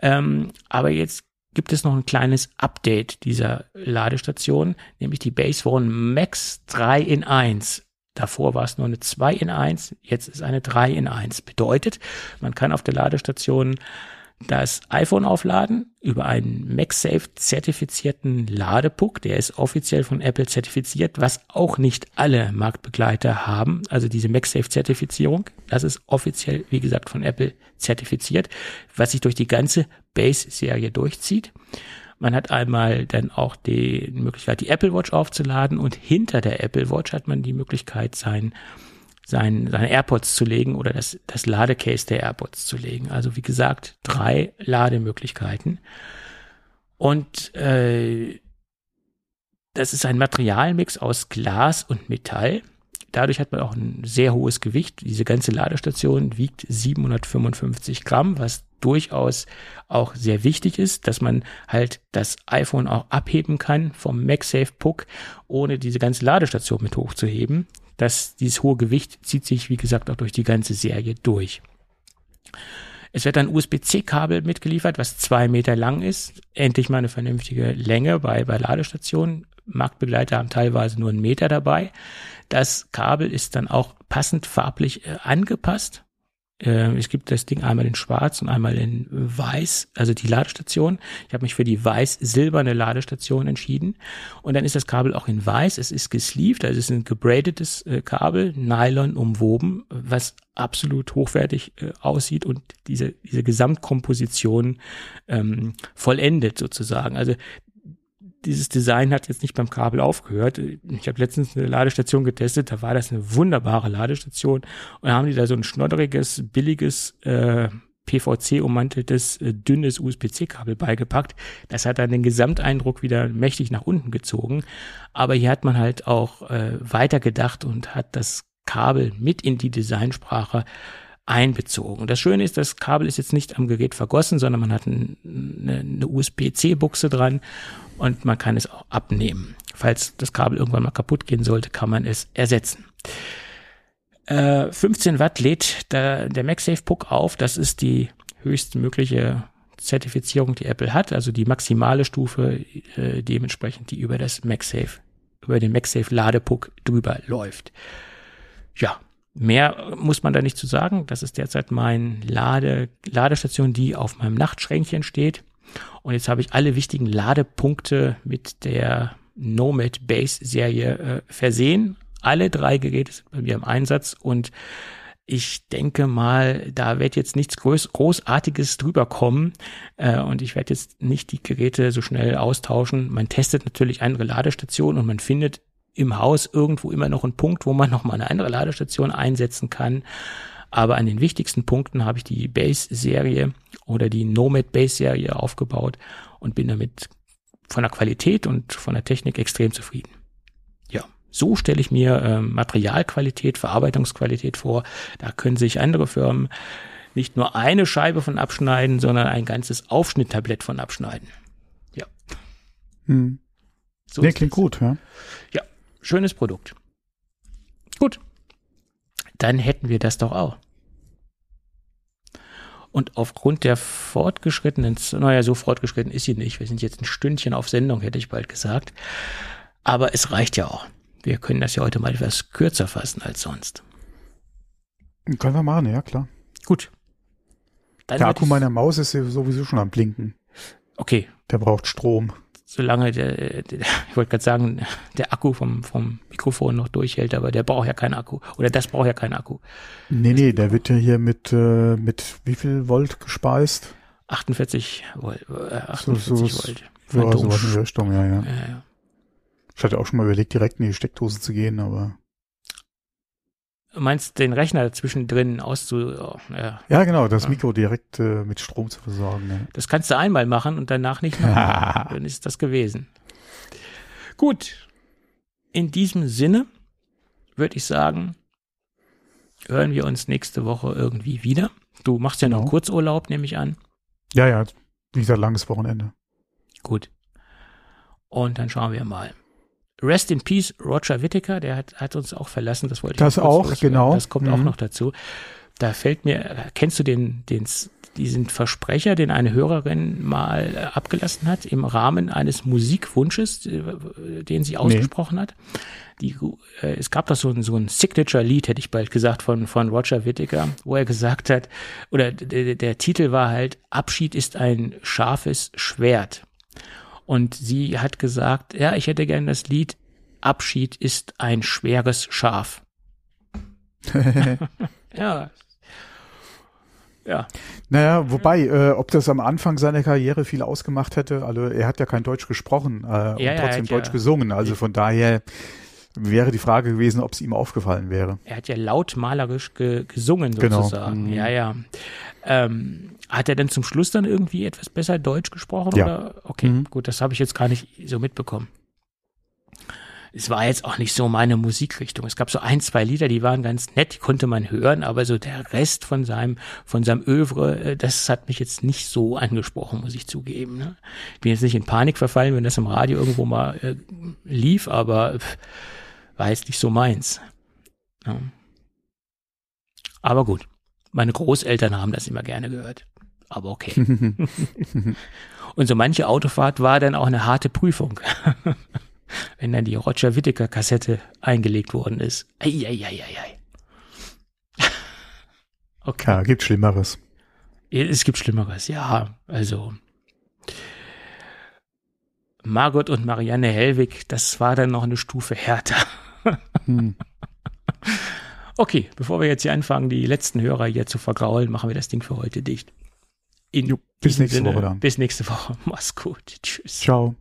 Ähm, aber jetzt gibt es noch ein kleines Update dieser Ladestation, nämlich die Base One Max 3 in 1. Davor war es nur eine 2 in 1, jetzt ist eine 3 in 1. Bedeutet, man kann auf der Ladestation das iPhone aufladen über einen MagSafe zertifizierten Ladepuck. Der ist offiziell von Apple zertifiziert, was auch nicht alle Marktbegleiter haben. Also diese MagSafe Zertifizierung, das ist offiziell, wie gesagt, von Apple zertifiziert, was sich durch die ganze Base-Serie durchzieht. Man hat einmal dann auch die Möglichkeit, die Apple Watch aufzuladen und hinter der Apple Watch hat man die Möglichkeit, sein sein, seine AirPods zu legen oder das, das Ladecase der AirPods zu legen. Also wie gesagt, drei Lademöglichkeiten. Und äh, das ist ein Materialmix aus Glas und Metall. Dadurch hat man auch ein sehr hohes Gewicht. Diese ganze Ladestation wiegt 755 Gramm, was durchaus auch sehr wichtig ist, dass man halt das iPhone auch abheben kann vom MagSafe Puck, ohne diese ganze Ladestation mit hochzuheben dass dieses hohe Gewicht zieht sich, wie gesagt, auch durch die ganze Serie durch. Es wird ein USB-C-Kabel mitgeliefert, was zwei Meter lang ist. Endlich mal eine vernünftige Länge bei, bei Ladestationen. Marktbegleiter haben teilweise nur einen Meter dabei. Das Kabel ist dann auch passend farblich äh, angepasst. Äh, es gibt das Ding einmal in schwarz und einmal in weiß, also die Ladestation. Ich habe mich für die weiß-silberne Ladestation entschieden. Und dann ist das Kabel auch in weiß. Es ist gesleeved, also es ist ein gebradetes äh, Kabel, Nylon umwoben, was absolut hochwertig äh, aussieht und diese, diese Gesamtkomposition ähm, vollendet sozusagen. Also dieses Design hat jetzt nicht beim Kabel aufgehört. Ich habe letztens eine Ladestation getestet, da war das eine wunderbare Ladestation und da haben die da so ein schnodderiges, billiges äh, PVC-ummanteltes, äh, dünnes USB-C-Kabel beigepackt. Das hat dann den Gesamteindruck wieder mächtig nach unten gezogen. Aber hier hat man halt auch äh, weitergedacht und hat das Kabel mit in die Designsprache einbezogen. Das Schöne ist, das Kabel ist jetzt nicht am Gerät vergossen, sondern man hat ein, eine, eine USB-C-Buchse dran und man kann es auch abnehmen. Falls das Kabel irgendwann mal kaputt gehen sollte, kann man es ersetzen. Äh, 15 Watt lädt der, der MagSafe Puck auf. Das ist die höchstmögliche Zertifizierung, die Apple hat, also die maximale Stufe äh, dementsprechend, die über das MagSafe, über den MagSafe Ladepuck drüber läuft. Ja, Mehr muss man da nicht zu sagen. Das ist derzeit mein Lade, Ladestation, die auf meinem Nachtschränkchen steht. Und jetzt habe ich alle wichtigen Ladepunkte mit der Nomad Base Serie äh, versehen. Alle drei Geräte sind bei mir im Einsatz und ich denke mal, da wird jetzt nichts Groß Großartiges drüber kommen äh, und ich werde jetzt nicht die Geräte so schnell austauschen. Man testet natürlich andere Ladestationen und man findet im Haus irgendwo immer noch einen Punkt, wo man noch mal eine andere Ladestation einsetzen kann. Aber an den wichtigsten Punkten habe ich die Base-Serie oder die Nomad Base-Serie aufgebaut und bin damit von der Qualität und von der Technik extrem zufrieden. Ja, so stelle ich mir äh, Materialqualität, Verarbeitungsqualität vor. Da können sich andere Firmen nicht nur eine Scheibe von abschneiden, sondern ein ganzes Aufschnitttablett von abschneiden. Ja. Hm. So nee, klingt gut, ja. Ja, schönes Produkt. Gut. Dann hätten wir das doch auch. Und aufgrund der fortgeschrittenen, naja, so fortgeschritten ist sie nicht. Wir sind jetzt ein Stündchen auf Sendung, hätte ich bald gesagt. Aber es reicht ja auch. Wir können das ja heute mal etwas kürzer fassen als sonst. Können wir machen, ja klar. Gut. Dann der Akku meiner Maus ist sowieso schon am Blinken. Okay. Der braucht Strom solange der, der ich wollte gerade sagen, der Akku vom, vom Mikrofon noch durchhält, aber der braucht ja keinen Akku. Oder das braucht ja keinen Akku. Nee, nee, der wird ja hier mit, äh, mit wie viel Volt gespeist? 48 Volt. Äh, 48 so, so Volt. Ja, sowas in Richtung, ja, ja. ja, ja. Ich hatte auch schon mal überlegt, direkt in die Steckdose zu gehen, aber meinst den Rechner zwischendrin auszu... Oh, ja. genau, das Mikro direkt äh, mit Strom zu versorgen. Ja. Das kannst du einmal machen und danach nicht mehr. Dann ist das gewesen. Gut, in diesem Sinne würde ich sagen, hören wir uns nächste Woche irgendwie wieder. Du machst ja genau. noch Kurzurlaub, nehme ich an. Ja, ja, wie gesagt, langes Wochenende. Gut. Und dann schauen wir mal. Rest in Peace, Roger Whittaker, der hat, hat uns auch verlassen, das wollte ich Das auch, genau. Das kommt mhm. auch noch dazu. Da fällt mir, kennst du den, den, diesen Versprecher, den eine Hörerin mal äh, abgelassen hat im Rahmen eines Musikwunsches, äh, den sie ausgesprochen nee. hat? Die, äh, es gab doch so ein, so ein Signature-Lied, hätte ich bald gesagt, von, von Roger Whittaker, wo er gesagt hat, oder der, der Titel war halt, Abschied ist ein scharfes Schwert. Und sie hat gesagt, ja, ich hätte gern das Lied Abschied ist ein schweres Schaf. ja. Ja. Naja, wobei, äh, ob das am Anfang seiner Karriere viel ausgemacht hätte, also er hat ja kein Deutsch gesprochen äh, ja, und trotzdem Deutsch ja, gesungen, also von daher wäre die Frage gewesen, ob es ihm aufgefallen wäre. Er hat ja lautmalerisch ge gesungen genau. sozusagen. Genau. Ja, ja. Ähm, hat er denn zum Schluss dann irgendwie etwas besser Deutsch gesprochen? Ja. Oder? Okay, mhm. gut, das habe ich jetzt gar nicht so mitbekommen. Es war jetzt auch nicht so meine Musikrichtung. Es gab so ein, zwei Lieder, die waren ganz nett, die konnte man hören, aber so der Rest von seinem, von seinem Övre, äh, das hat mich jetzt nicht so angesprochen, muss ich zugeben. Ne? Ich bin jetzt nicht in Panik verfallen, wenn das im Radio irgendwo mal äh, lief, aber pff, war jetzt nicht so meins. Ja. Aber gut, meine Großeltern haben das immer gerne gehört aber okay. und so manche Autofahrt war dann auch eine harte Prüfung. Wenn dann die Roger Whittaker Kassette eingelegt worden ist. Eieieiei. okay. Ja, gibt Schlimmeres. Es gibt Schlimmeres, ja. Also Margot und Marianne Hellwig, das war dann noch eine Stufe härter. Hm. Okay, bevor wir jetzt hier anfangen, die letzten Hörer hier zu vergraulen, machen wir das Ding für heute dicht. Jo, bis nächste Sinne, Woche dann. Bis nächste Woche. Mach's gut. Tschüss. Ciao.